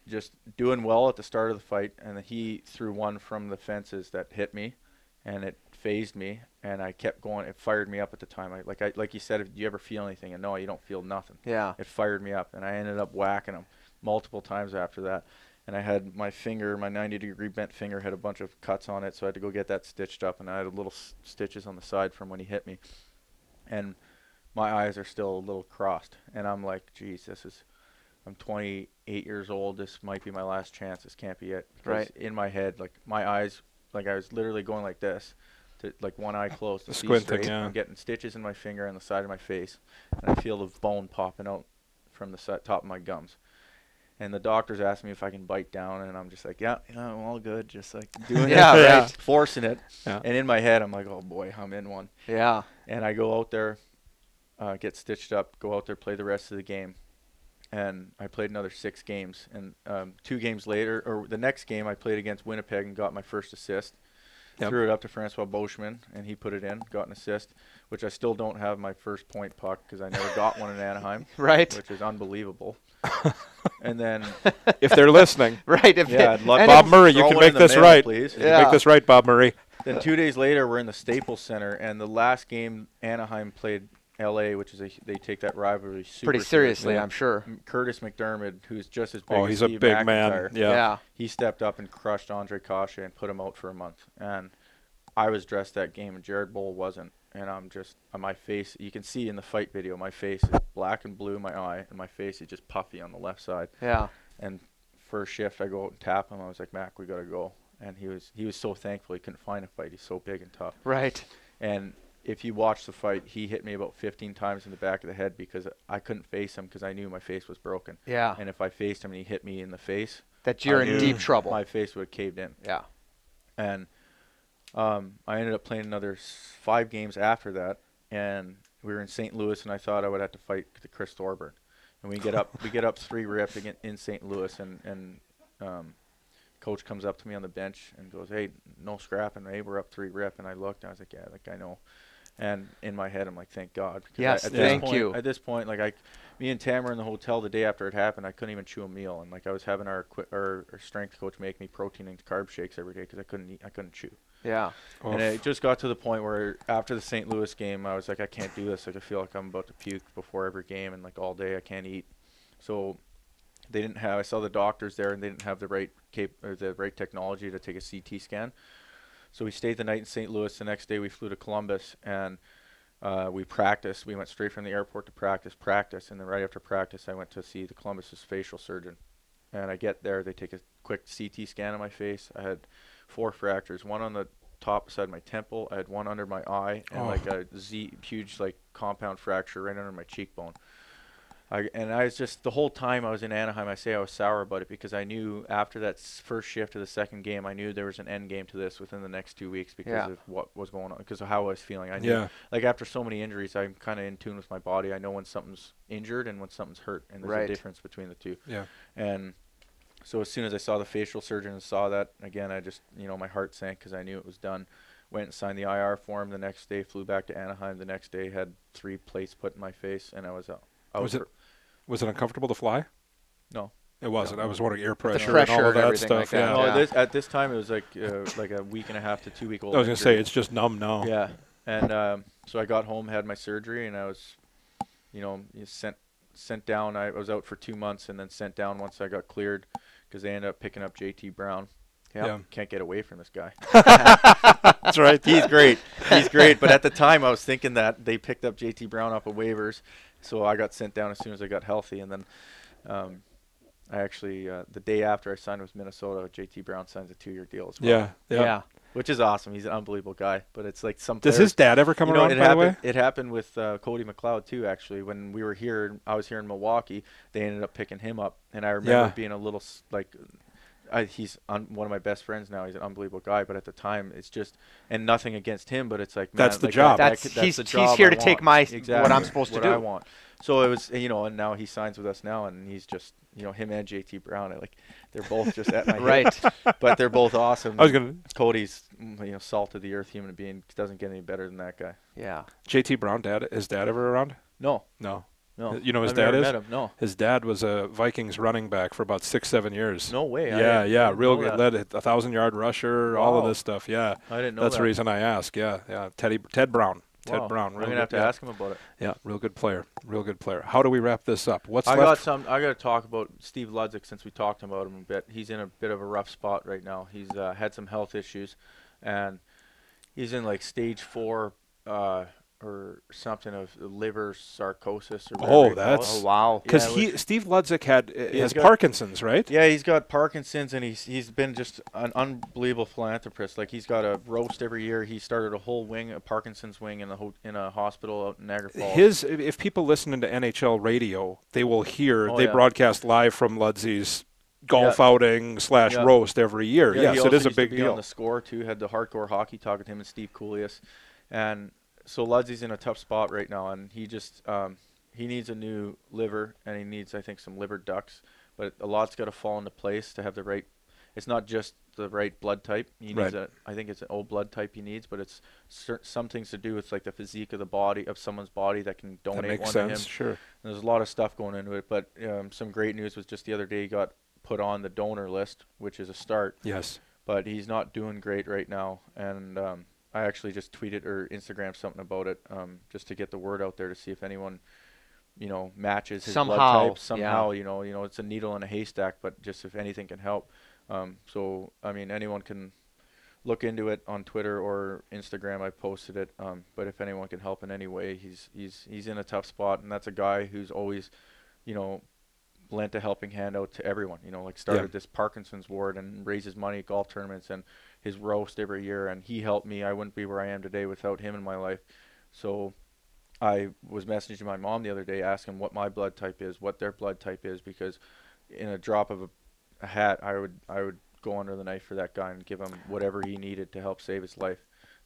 C: just doing well at the start of the fight, and he threw one from the fences that hit me, and it phased me, and I kept going. It fired me up at the time. I, like I like you said, if you ever feel anything, and no, you don't feel nothing.
B: Yeah.
C: It fired me up, and I ended up whacking him multiple times after that. And I had my finger, my 90 degree bent finger, had a bunch of cuts on it, so I had to go get that stitched up, and I had little s- stitches on the side from when he hit me. And my eyes are still a little crossed, and I'm like, geez, this is. I'm 28 years old. This might be my last chance. This can't be it. Because
B: Right.
C: In my head, like my eyes, like I was literally going like this, to like one eye closed to see
A: Squinting,
C: straight.
A: yeah.
C: I'm getting stitches in my finger on the side of my face, and I feel the bone popping out from the si- top of my gums. And the doctors asked me if I can bite down, and I'm just like, yeah, yeah, I'm all good, just like doing
B: Yeah,
C: it,
B: right.
C: forcing it.
A: Yeah.
C: And in my head, I'm like, oh boy, I'm in one.
B: Yeah.
C: And I go out there, uh, get stitched up, go out there, play the rest of the game. And I played another six games. And um, two games later, or the next game, I played against Winnipeg and got my first assist.
A: Yep.
C: Threw it up to Francois Beauchemin, and he put it in, got an assist, which I still don't have my first point puck because I never got one in Anaheim,
B: Right.
C: which is unbelievable. and then,
A: if they're listening,
B: Right. If
C: yeah,
B: it-
C: I'd love
A: Bob Murray, you can make this
C: mail,
A: right.
C: please.
A: You can
B: Yeah.
A: Make this right, Bob Murray.
C: Then two days later, we're in the Staples Center, and the last game Anaheim played L.A., which is a, they take that rivalry super
B: pretty seriously,
C: Yeah.
B: I'm sure.
C: Kurtis MacDermid, who's just as big
A: Oh,
C: as
A: he's a
C: Steve
A: big man. Yeah.
B: Yeah.
C: he stepped up and crushed Ondrej Kase and put him out for a month. And I was dressed that game, and Jared Boll wasn't. And I'm just on my face. You can see in the fight video, my face is black and blue, in my eye, and my face is just puffy on the left side.
B: Yeah.
C: And first shift, I go out and tap him. I was like, Mac, we gotta go. And he was he was so thankful he couldn't find a fight. He's so big and tough.
B: Right.
C: And if you watch the fight, he hit me about 15 times in the back of the head because I couldn't face him because I knew my face was broken.
B: Yeah.
C: And if I faced him and he hit me in the face,
B: That you're
C: I
B: in deep trouble.
C: My face would have caved in.
B: yeah.
C: And um, I ended up playing another five games after that, and we were in St. Louis, and I thought I would have to fight the Chris Thorburn. And we get up, we get up three rip again in St. Louis, and and um, coach comes up to me on the bench and goes, "Hey, no scrapping, Hey, We're up three rip." And I looked, and I was like, "Yeah, like I know." And in my head, I'm like, "Thank God." because I-
B: Yes,
C: at this
B: thank
C: point-
B: you.
C: At this point, like I, me and Tam were in the hotel the day after it happened. I couldn't even chew a meal, and like I was having our our, our strength coach make me protein and carb shakes every day because I couldn't eat, I couldn't chew.
B: Yeah.
A: Oh,
C: And it just got to the point where after the St. Louis game, I was like, I can't do this. Like I feel like I'm about to puke before every game, and like all day I can't eat. So they didn't have. I saw the doctors there, and they didn't have the right cap or the right technology to take a CT scan. So we stayed the night in St. Louis. The next day we flew to Columbus, and uh, we practiced. We went straight from the airport to practice, practice, and then right after practice, I went to see the Columbus's facial surgeon. And I get there, they take a quick CT scan of my face. I had four fractures, one on the top side of my temple. I had one under my eye, and
A: Oh.
C: like a Z, huge like compound fracture right under my cheekbone. I, and I was just the whole time I was in Anaheim. I say I was sour about it because I knew after that first shift of the second game, I knew there was an end game to this within the next two weeks because
B: Yeah.
C: of what was going on, because of how I was feeling. I knew,
A: Yeah.
C: like after so many injuries, I'm kind of in tune with my body. I know when something's injured and when something's hurt, and there's
B: Right.
C: a difference between the two.
A: Yeah.
C: And so as soon as I saw the facial surgeon and saw that again, I just you know my heart sank because I knew it was done. Went and signed the IR form the next day. Flew back to Anaheim the next day. Had three plates put in my face, and I was out. out
A: Was it-
C: for-
A: Was it uncomfortable to fly?
C: No.
A: It wasn't. I was wondering air pressure,
B: pressure
A: and all of
B: and
A: that stuff.
B: like that,
A: yeah.
C: No,
B: Yeah.
C: this at this time it was like uh, like a week and a half to two week old.
A: I was gonna say it's just numb now.
C: Yeah, and um, so I got home, had my surgery, and I was, you know, sent sent down. I was out for two months, and then sent down once I got cleared, because they ended up picking up JT Brown.
A: Yeah.
C: Can't get away from this guy.
A: That's right.
C: He's great. He's great. But at the time, I was thinking that they picked up JT Brown off of waivers, so I got sent down as soon as I got healthy, and then. Um, I actually, uh, the day after I signed with Minnesota, JT Brown signs a two-year deal as well.
A: Yeah. Yeah.
B: Yeah.
C: which is awesome. He's an unbelievable guy. But it's like some
A: Does
C: players,
A: his dad ever come
C: you know,
A: around?
C: it
A: by
C: happened.
A: the way.
C: It happened with uh, Cody McLeod too. Actually, when we were here, I was here in Milwaukee. They ended up picking him up, and I remember
A: Yeah.
C: being a little like, I, he's un, one of my best friends now. He's an unbelievable guy. But at the time, it's just and nothing against him, but it's like man,
A: That's the
C: like,
A: job.
C: That, that
B: That's-
C: could- that's
B: he's-
C: the
B: he's here
C: I
B: to take
C: want.
B: my- what I'm supposed to
C: what I want. So it was, you know, and now he signs with us now, and he's just, you know, him and JT Brown, I like, they're both just at my.
B: Right.
C: But they're both awesome.
A: I was gonna
C: Cody's, you know, salt of the earth human being. Doesn't get any better than that guy.
B: Yeah.
A: JT Brown dad. Is dad ever around?
C: No,
A: No.
C: No.
A: You know his
C: I've
A: dad
C: never
A: is?
C: Met him. No,
A: His dad was a Vikings running back for about six, seven years.
C: no way.
A: Yeah, yeah, real good. Led a thousand yard rusher, all of this stuff. Yeah,
C: I didn't know
A: that's
C: that.
A: the reason I ask. Yeah, yeah. Teddy, Ted Brown, Ted
C: Wow.
A: Brown.
C: I'm gonna have to ask him about it.
A: Yeah, real good player, real good player. How do we wrap this up? What's
C: I got some. I got to talk about Steve Ludzik since we talked about him a bit. He's in a bit of a rough spot right now. He's uh, had some health issues, and he's in like stage four uh, or something of liver sarcosis or. whatever
A: Oh,
C: you call it.
A: that's-
B: Oh wow.
A: Because
C: Yeah,
A: he, Steve Ludzik had uh, has
C: got-
A: Parkinson's, right?
C: Yeah, he's got Parkinson's, and he's he's been just an unbelievable philanthropist. Like he's got a roast every year. He started a whole wing, a Parkinson's wing, in a ho- in a hospital out in Niagara Falls.
A: His, if people listen to NHL radio, they will hear
C: Oh,
A: they
C: yeah.
A: broadcast live from Ludsey's golf
C: Yeah.
A: outing slash
C: Yeah.
A: roast every year.
C: Yeah,
A: yes, it is a big deal.
C: On the score too, had the hardcore hockey talk with him and Steve Kouleas, and so Ludsey's in a tough spot right now, and he just um, he needs a new liver, and he needs I think some liver ducts. But a lot's got to fall into place to have the right. It's not just the right blood type. He needs
A: Right.
C: a. I think it's an old blood type he needs, but it's cer- some things to do with like the physique of the body of someone's body that can donate
A: that makes
C: one
A: sense.
C: to him.
A: Sure.
C: There's a lot of stuff going into it, but um, some great news was just the other day he got put on the donor list, which is a start.
A: Yes.
C: But he's not doing great right now, and um, I actually just tweeted or Instagram something about it, um, just to get the word out there to see if anyone, you know, matches his
B: Somehow,
C: blood type
B: yeah.
C: somehow. You know, you know, it's a needle in a haystack, but just if anything can help. Um, so I mean, anyone can look into it on Twitter or Instagram. I posted it. Um, but if anyone can help in any way, he's he's he's in a tough spot, and that's a guy who's always, you know, lent a helping hand out to everyone. You know, like started this Parkinson's ward and raises money at golf tournaments and his roast every year, and he helped me. I wouldn't be where I am today without him in my life. So. I was messaging my mom the other day asking what my blood type is, what their blood type is, because in a drop of a, a hat, I would I would go under the knife for that guy and give him whatever he needed to help save his life.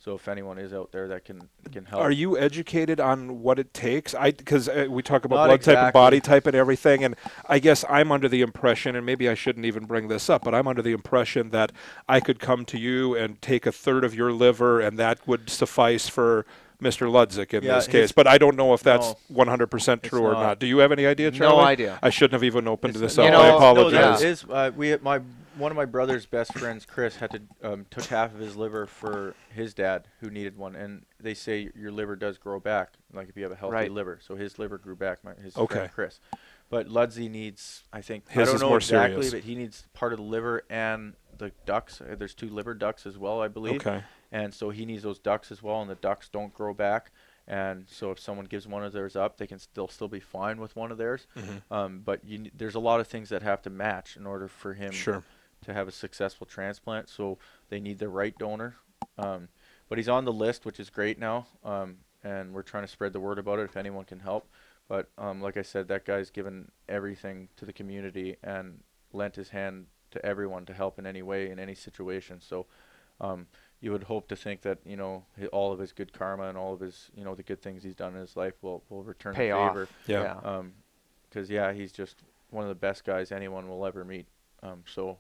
C: So if anyone is out there that can can help,
A: Are you educated on what it takes? I because uh, we talk about
C: Not
A: blood type and body type and everything, and I guess I'm under the impression, and maybe I shouldn't even bring this up, but I'm under the impression that I could come to you and take a third of your liver, and that would suffice for Mr. Ludzik in
C: Yeah,
A: this case. But I don't know if that's
C: No,
A: 100% true or
C: not.
A: not. Do you have any idea, Charlie?
B: No idea.
A: I shouldn't have even opened
C: It's-
A: this up.
B: know-
A: I apologize.
C: No, that is uh, we my one of my brother's best friends, Chris, had to um, took half of his liver for his dad who needed one, and they say your liver does grow back, like if you have a healthy
B: Right.
C: liver. So his liver grew back. My, his
A: Okay.
C: friend Chris, but Ludsey needs, I think, I don't know exactly,
A: serious.
C: but he needs part of the liver and the ducts. Uh, There's two liver ducts as well, I believe.
A: Okay.
C: and so he needs those ducts as well, and the ducts don't grow back. And so if someone gives one of theirs up, they can still still be fine with one of theirs.
A: Mm-hmm.
C: Um, but you, there's a lot of things that have to match in order for him
A: Sure.
C: To have a successful transplant. So they need the right donor. Um, but he's on the list, which is great now. Um, and we're trying to spread the word about it if anyone can help. But um, like I said, that guy's given everything to the community and lent his hand to everyone to help in any way in any situation. So um, you would hope to think that you know all of his good karma and all of his you know the good things he's done in his life will will return
B: Pay
C: the
B: off.
C: favor.
A: Yeah.
C: Um 'cause yeah, he's just one of the best guys anyone will ever meet. Um, so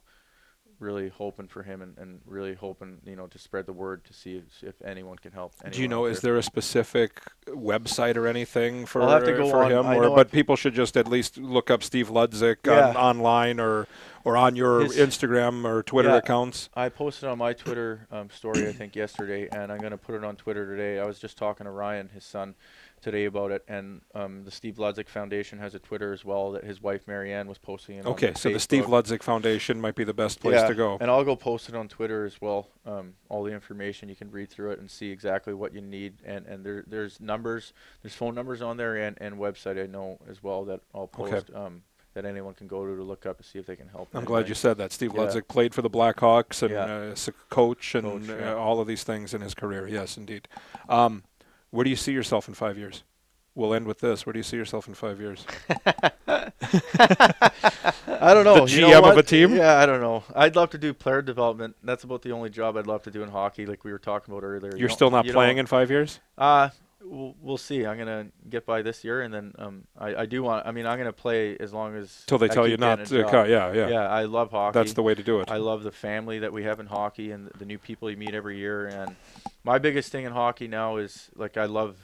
C: really hoping for him and, and really hoping you know to spread the word to see if, if anyone can help.
A: Do you know is there a specific website or anything for
C: I'll have to go
A: for
C: on-
A: him,
C: I
A: or
C: know
A: but
C: I-
A: people should just at least look up Steve Ludzik on, online or or on your
C: His-
A: Instagram or Twitter
C: Yeah.
A: accounts.
C: I posted on my Twitter um, story, I think yesterday, and I'm going to put it on Twitter today. I was just talking to Ryan, his son, today about it, and um, the Steve Ludzik Foundation has a Twitter as well that his wife Marianne was posting it on
A: Okay, so the Steve
C: Facebook.
A: Ludzik Foundation might be the best place
C: yeah,
A: to go.
C: And I'll go post it on Twitter as well. Um, all the information you can read through it and see exactly what you need. And and there there's numbers, there's phone numbers on there and, and website I know as well that I'll
A: Okay.
C: post. Um, that anyone can go to to look up and see if they can help.
A: I'm glad you said that. Steve
C: Yeah.
A: Ludzik played for the Blackhawks and
C: Yeah.
A: uh, is a coach and
C: Coach,
A: uh,
C: yeah.
A: all of these things in his career. Yes, indeed. Um, where do you see yourself in five years? We'll end with this. Where do you see yourself in five years?
C: I don't know.
A: The
C: you know
A: GM of a team?
C: Yeah, I don't know. I'd love to do player development. That's about the only job I'd love to do in hockey, like we were talking about earlier. You
A: You're
C: don't-
A: still not
C: you
A: playing in five years?
C: Uh, we'll, we'll see. I'm gonna get by this year, and then um, I, I do want. I mean, I'm gonna play as long as
A: Till they
C: I
A: tell you not to. Yeah, yeah,
C: Yeah, I love hockey.
A: That's the way to do it.
C: I love the family that we have in hockey and the new people you meet every year. And my biggest thing in hockey now is like I love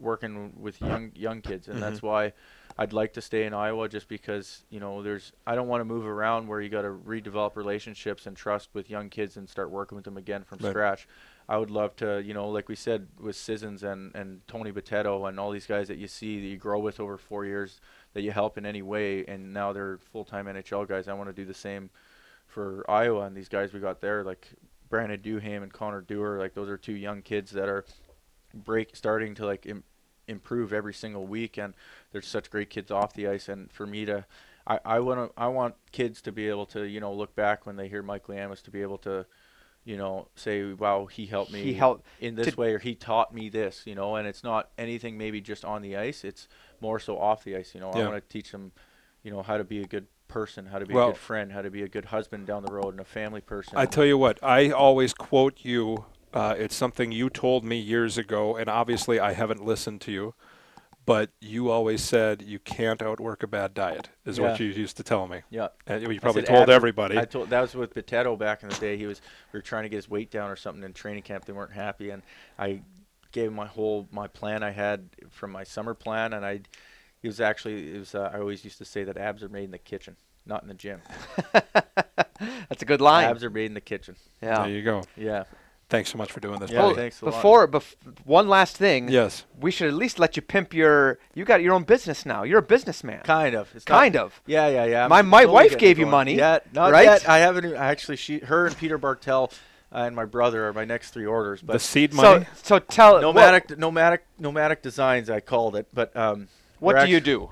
C: working with young young kids, and that's
A: Mm-hmm.
C: why I'd like to stay in Iowa just because you know there's I don't want to move around where you got to redevelop relationships and trust with young kids and start working with them again from
A: Right.
C: scratch. I would love to, you know, like we said with Sissons and, and Tony Bitetto and all these guys that you see that you grow with over four years that you help in any way, and now they're full time NHL guys. I want to do the same for Iowa and these guys we got there, like Brandon Duhaime and Connor Dewar. Like those are two young kids that are break starting to like Im- improve every single week, and they're such great kids off the ice. And for me to, I, I want I want kids to be able to, you know, look back when they hear Mike Liambas to be able to, you know, say, "Wow, he helped me."
B: He helped
C: in this
B: to-
C: way, or he taught me this, you know. And it's not anything maybe just on the ice; it's more so off the ice. You know, I want to teach them, you know, how to be a good person, how to be
A: Well-
C: a good friend, how to be a good husband down the road, and a family person.
A: I tell you what, I always quote you Uh, it's something you told me years ago, and obviously I haven't listened to you. But you always said you can't outwork a bad diet, is what you used to tell me.
C: Yeah.
A: And you probably
C: said
A: told
C: abs-
A: everybody.
C: I told that was with Potato back in the day. He was we were trying to get his weight down or something in training camp. They weren't happy, and I gave him my whole my plan I had from my summer plan, and I he was actually it was uh, I always used to say that abs are made in the kitchen, not in the gym.
B: That's a good line.
C: Abs are made in the kitchen.
B: yeah.
A: there you go.
C: Yeah.
A: Thanks so much for doing this.
C: Yeah,
A: buddy.
C: thanks a lot.
B: Before, bef- one last thing.
A: Yes.
B: We should at least let you pimp your. You got your own business now. You're a businessman.
C: Kind of. It's not-
B: Kind of.
C: Yeah, yeah, yeah. I'm
B: My- my
C: slowly
B: wife gave you
C: going.
B: money,
C: Yeah, not
B: right?
C: yet. I haven't. Actually, she, her, and Peter Bartel, uh, and my brother are my next three orders. But
A: the seed
B: So,
A: money.
B: so tell
C: nomadic, nomadic, nomadic designs. I called it, but um,
B: What,
C: we're
B: do you do?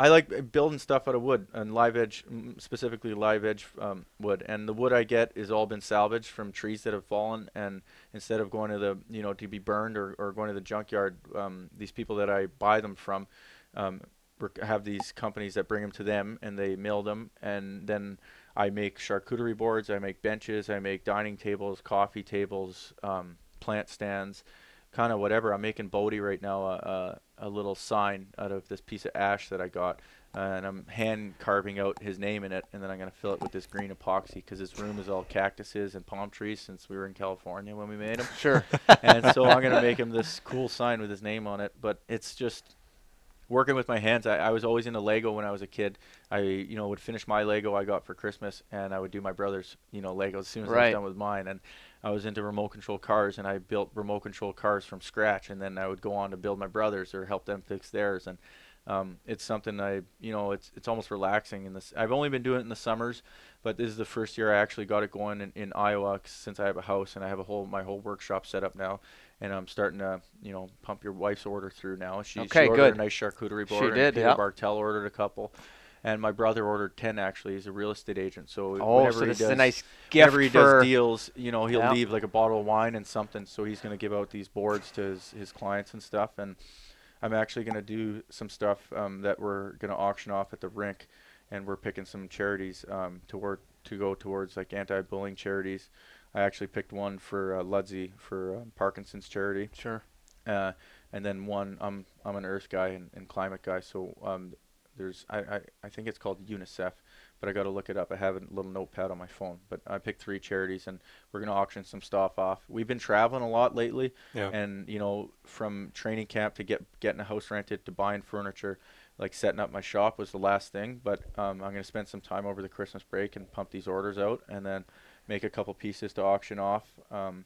C: I like building stuff out of wood and live edge, specifically live edge um, wood. And the wood I get is all been salvaged from trees that have fallen. And instead of going to the, you know, to be burned or, or going to the junkyard, um, these people that I buy them from um, have these companies that bring them to them and they mill them. And then I make charcuterie boards, I make benches, I make dining tables, coffee tables, um, plant stands kind of whatever. I'm making Bodhi right now a, a, a little sign out of this piece of ash that I got, uh, and I'm hand carving out his name in it, and then I'm gonna fill it with this green epoxy because his room is all cactuses and palm trees since we were in California when we made him.
B: Sure.
C: and so I'm gonna make him this cool sign with his name on it. But it's just working with my hands. I, I was always into Lego when I was a kid. I you know would finish my Lego I got for Christmas, and I would do my brother's you know Lego as soon as I was done with mine. And I was into remote control cars, and I built remote control cars from scratch. And then I would go on to build my brothers or help them fix theirs. And um, it's something I you know it's it's almost relaxing. In this, I've only been doing it in the summers, but this is the first year I actually got it going in, in Iowa since I have a house and I have a whole my whole workshop set up now. And I'm starting to, you know, pump your wife's order through now. She,
B: Okay,
C: she ordered
B: good.
C: a nice charcuterie
B: She
C: board. and
B: did,
C: Peter
B: yeah.
C: Bartel ordered a couple, and my brother ordered ten. Actually, he's a real estate agent. So
B: Oh,
C: whenever
B: so
C: he does,
B: is a nice gift
C: whenever he
B: for,
C: does deals, you know, he'll leave like a bottle of wine and something. So he's going to give out these boards to his, his clients and stuff. And I'm actually going to do some stuff um, that we're going to auction off at the rink, and we're picking some charities um, to work to go towards like anti-bullying charities. I actually picked one for uh, Ludsey for um, Parkinson's charity
B: Sure.
C: uh, and then one I'm I'm an Earth guy and, and climate guy, so um, there's I, I, I think it's called UNICEF, but I got to look it up. I have a little notepad on my phone, but I picked three charities and we're gonna auction some stuff off. We've been traveling a lot lately,
A: Yeah.
C: and you know from training camp to get getting a house rented to buying furniture. Like setting up my shop was the last thing, but um, I'm gonna spend some time over the Christmas break and pump these orders out, and then make a couple pieces to auction off. Um,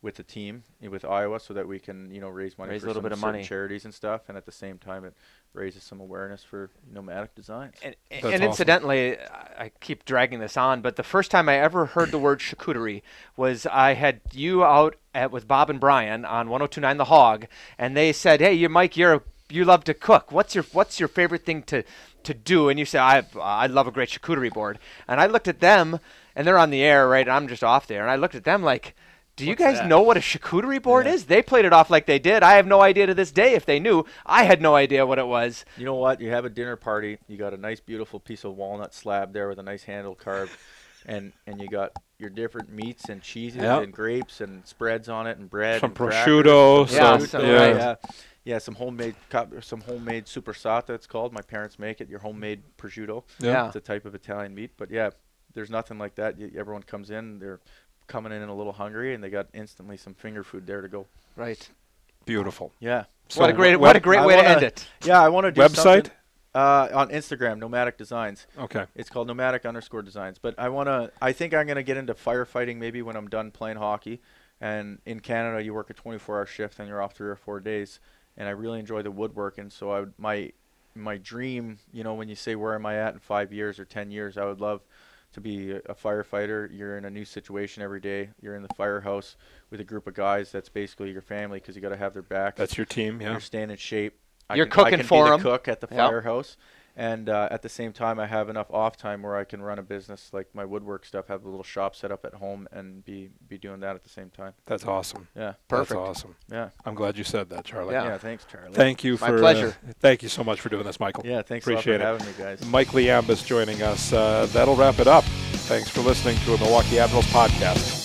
C: with the team eh, with Iowa so that we can you know raise money
B: Raise a
C: for
B: little
C: some
B: bit of
C: certain
B: money.
C: charities and stuff and at the same time it raises some awareness for nomadic designs
B: And,
A: That's
B: and
A: awesome.
B: incidentally, I I keep dragging this on, but the first time I ever heard the word charcuterie was I had you out at with Bob and Brian on 1029 The Hog, and they said, "Hey, you Mike, you're you love to cook. What's your what's your favorite thing to to do?" And you said, "I I love a great charcuterie board." And I looked at them, and they're on the air, right? And I'm just off there, and I looked at them like. Do you
C: What's
B: guys
C: that?"
B: know what a charcuterie board
C: Yeah.
B: is? They played it off like they did. I have no idea to this day if they knew. I had no idea what it was.
C: you know what you have a dinner party you got a nice beautiful piece of walnut slab there with a nice handle carved and and you got your different meats and cheeses
A: Yep.
C: and grapes and spreads on it and bread
A: Some
C: and
A: prosciutto,
C: some
B: Yeah, some-
C: yeah,
B: right.
C: yeah yeah some homemade cup some homemade supersata it's called my parents make it your homemade prosciutto
B: Yeah.
C: It's a type of Italian meat, but yeah, there's nothing like that. Y- everyone comes in, they're coming in a little hungry, and they got instantly some finger food there to go.
B: Right.
A: Beautiful.
C: Yeah,
A: So
B: what a great what a great
C: I
B: way to
C: wanna-
B: end it.
C: yeah. I want to do
A: Website?
C: something, uh, on Instagram, Nomadic Designs.
A: Okay.
C: It's called Nomadic underscore Designs. But I want to. I think I'm gonna get into firefighting maybe when I'm done playing hockey. And in Canada, you work a 24-hour shift and you're off three or four days. And I really enjoy the woodworking. So I would, my my dream, you know, when you say where am I at in five years or ten years, I would love to be a, a firefighter. You're in a new situation every day. You're in the firehouse with a group of guys. That's basically your family because you got to have their back.
A: That's your team, yeah.
C: You're staying in shape. I
B: You're
C: can, I
B: cooking
C: can
B: for
C: be
B: 'em.
C: the cook at the
B: Yep.
C: firehouse, and uh, at the same time, I have enough off time where I can run a business like my woodwork stuff. Have a little shop set up at home and be be doing that at the same time.
A: That's awesome.
C: Yeah,
B: Perfect.
A: That's awesome.
C: yeah,
A: I'm glad you said that, Charlie.
B: Yeah.
C: yeah. thanks, Charlie.
A: Thank you
B: My
A: for uh,
B: pleasure.
A: thank you so much for doing this, Michael.
C: yeah, thanks
A: Appreciate
C: a lot
A: it.
C: having me, guys.
A: Mike Liambas joining us. Uh, that'll wrap it up. Thanks for listening to a Milwaukee Admirals podcast.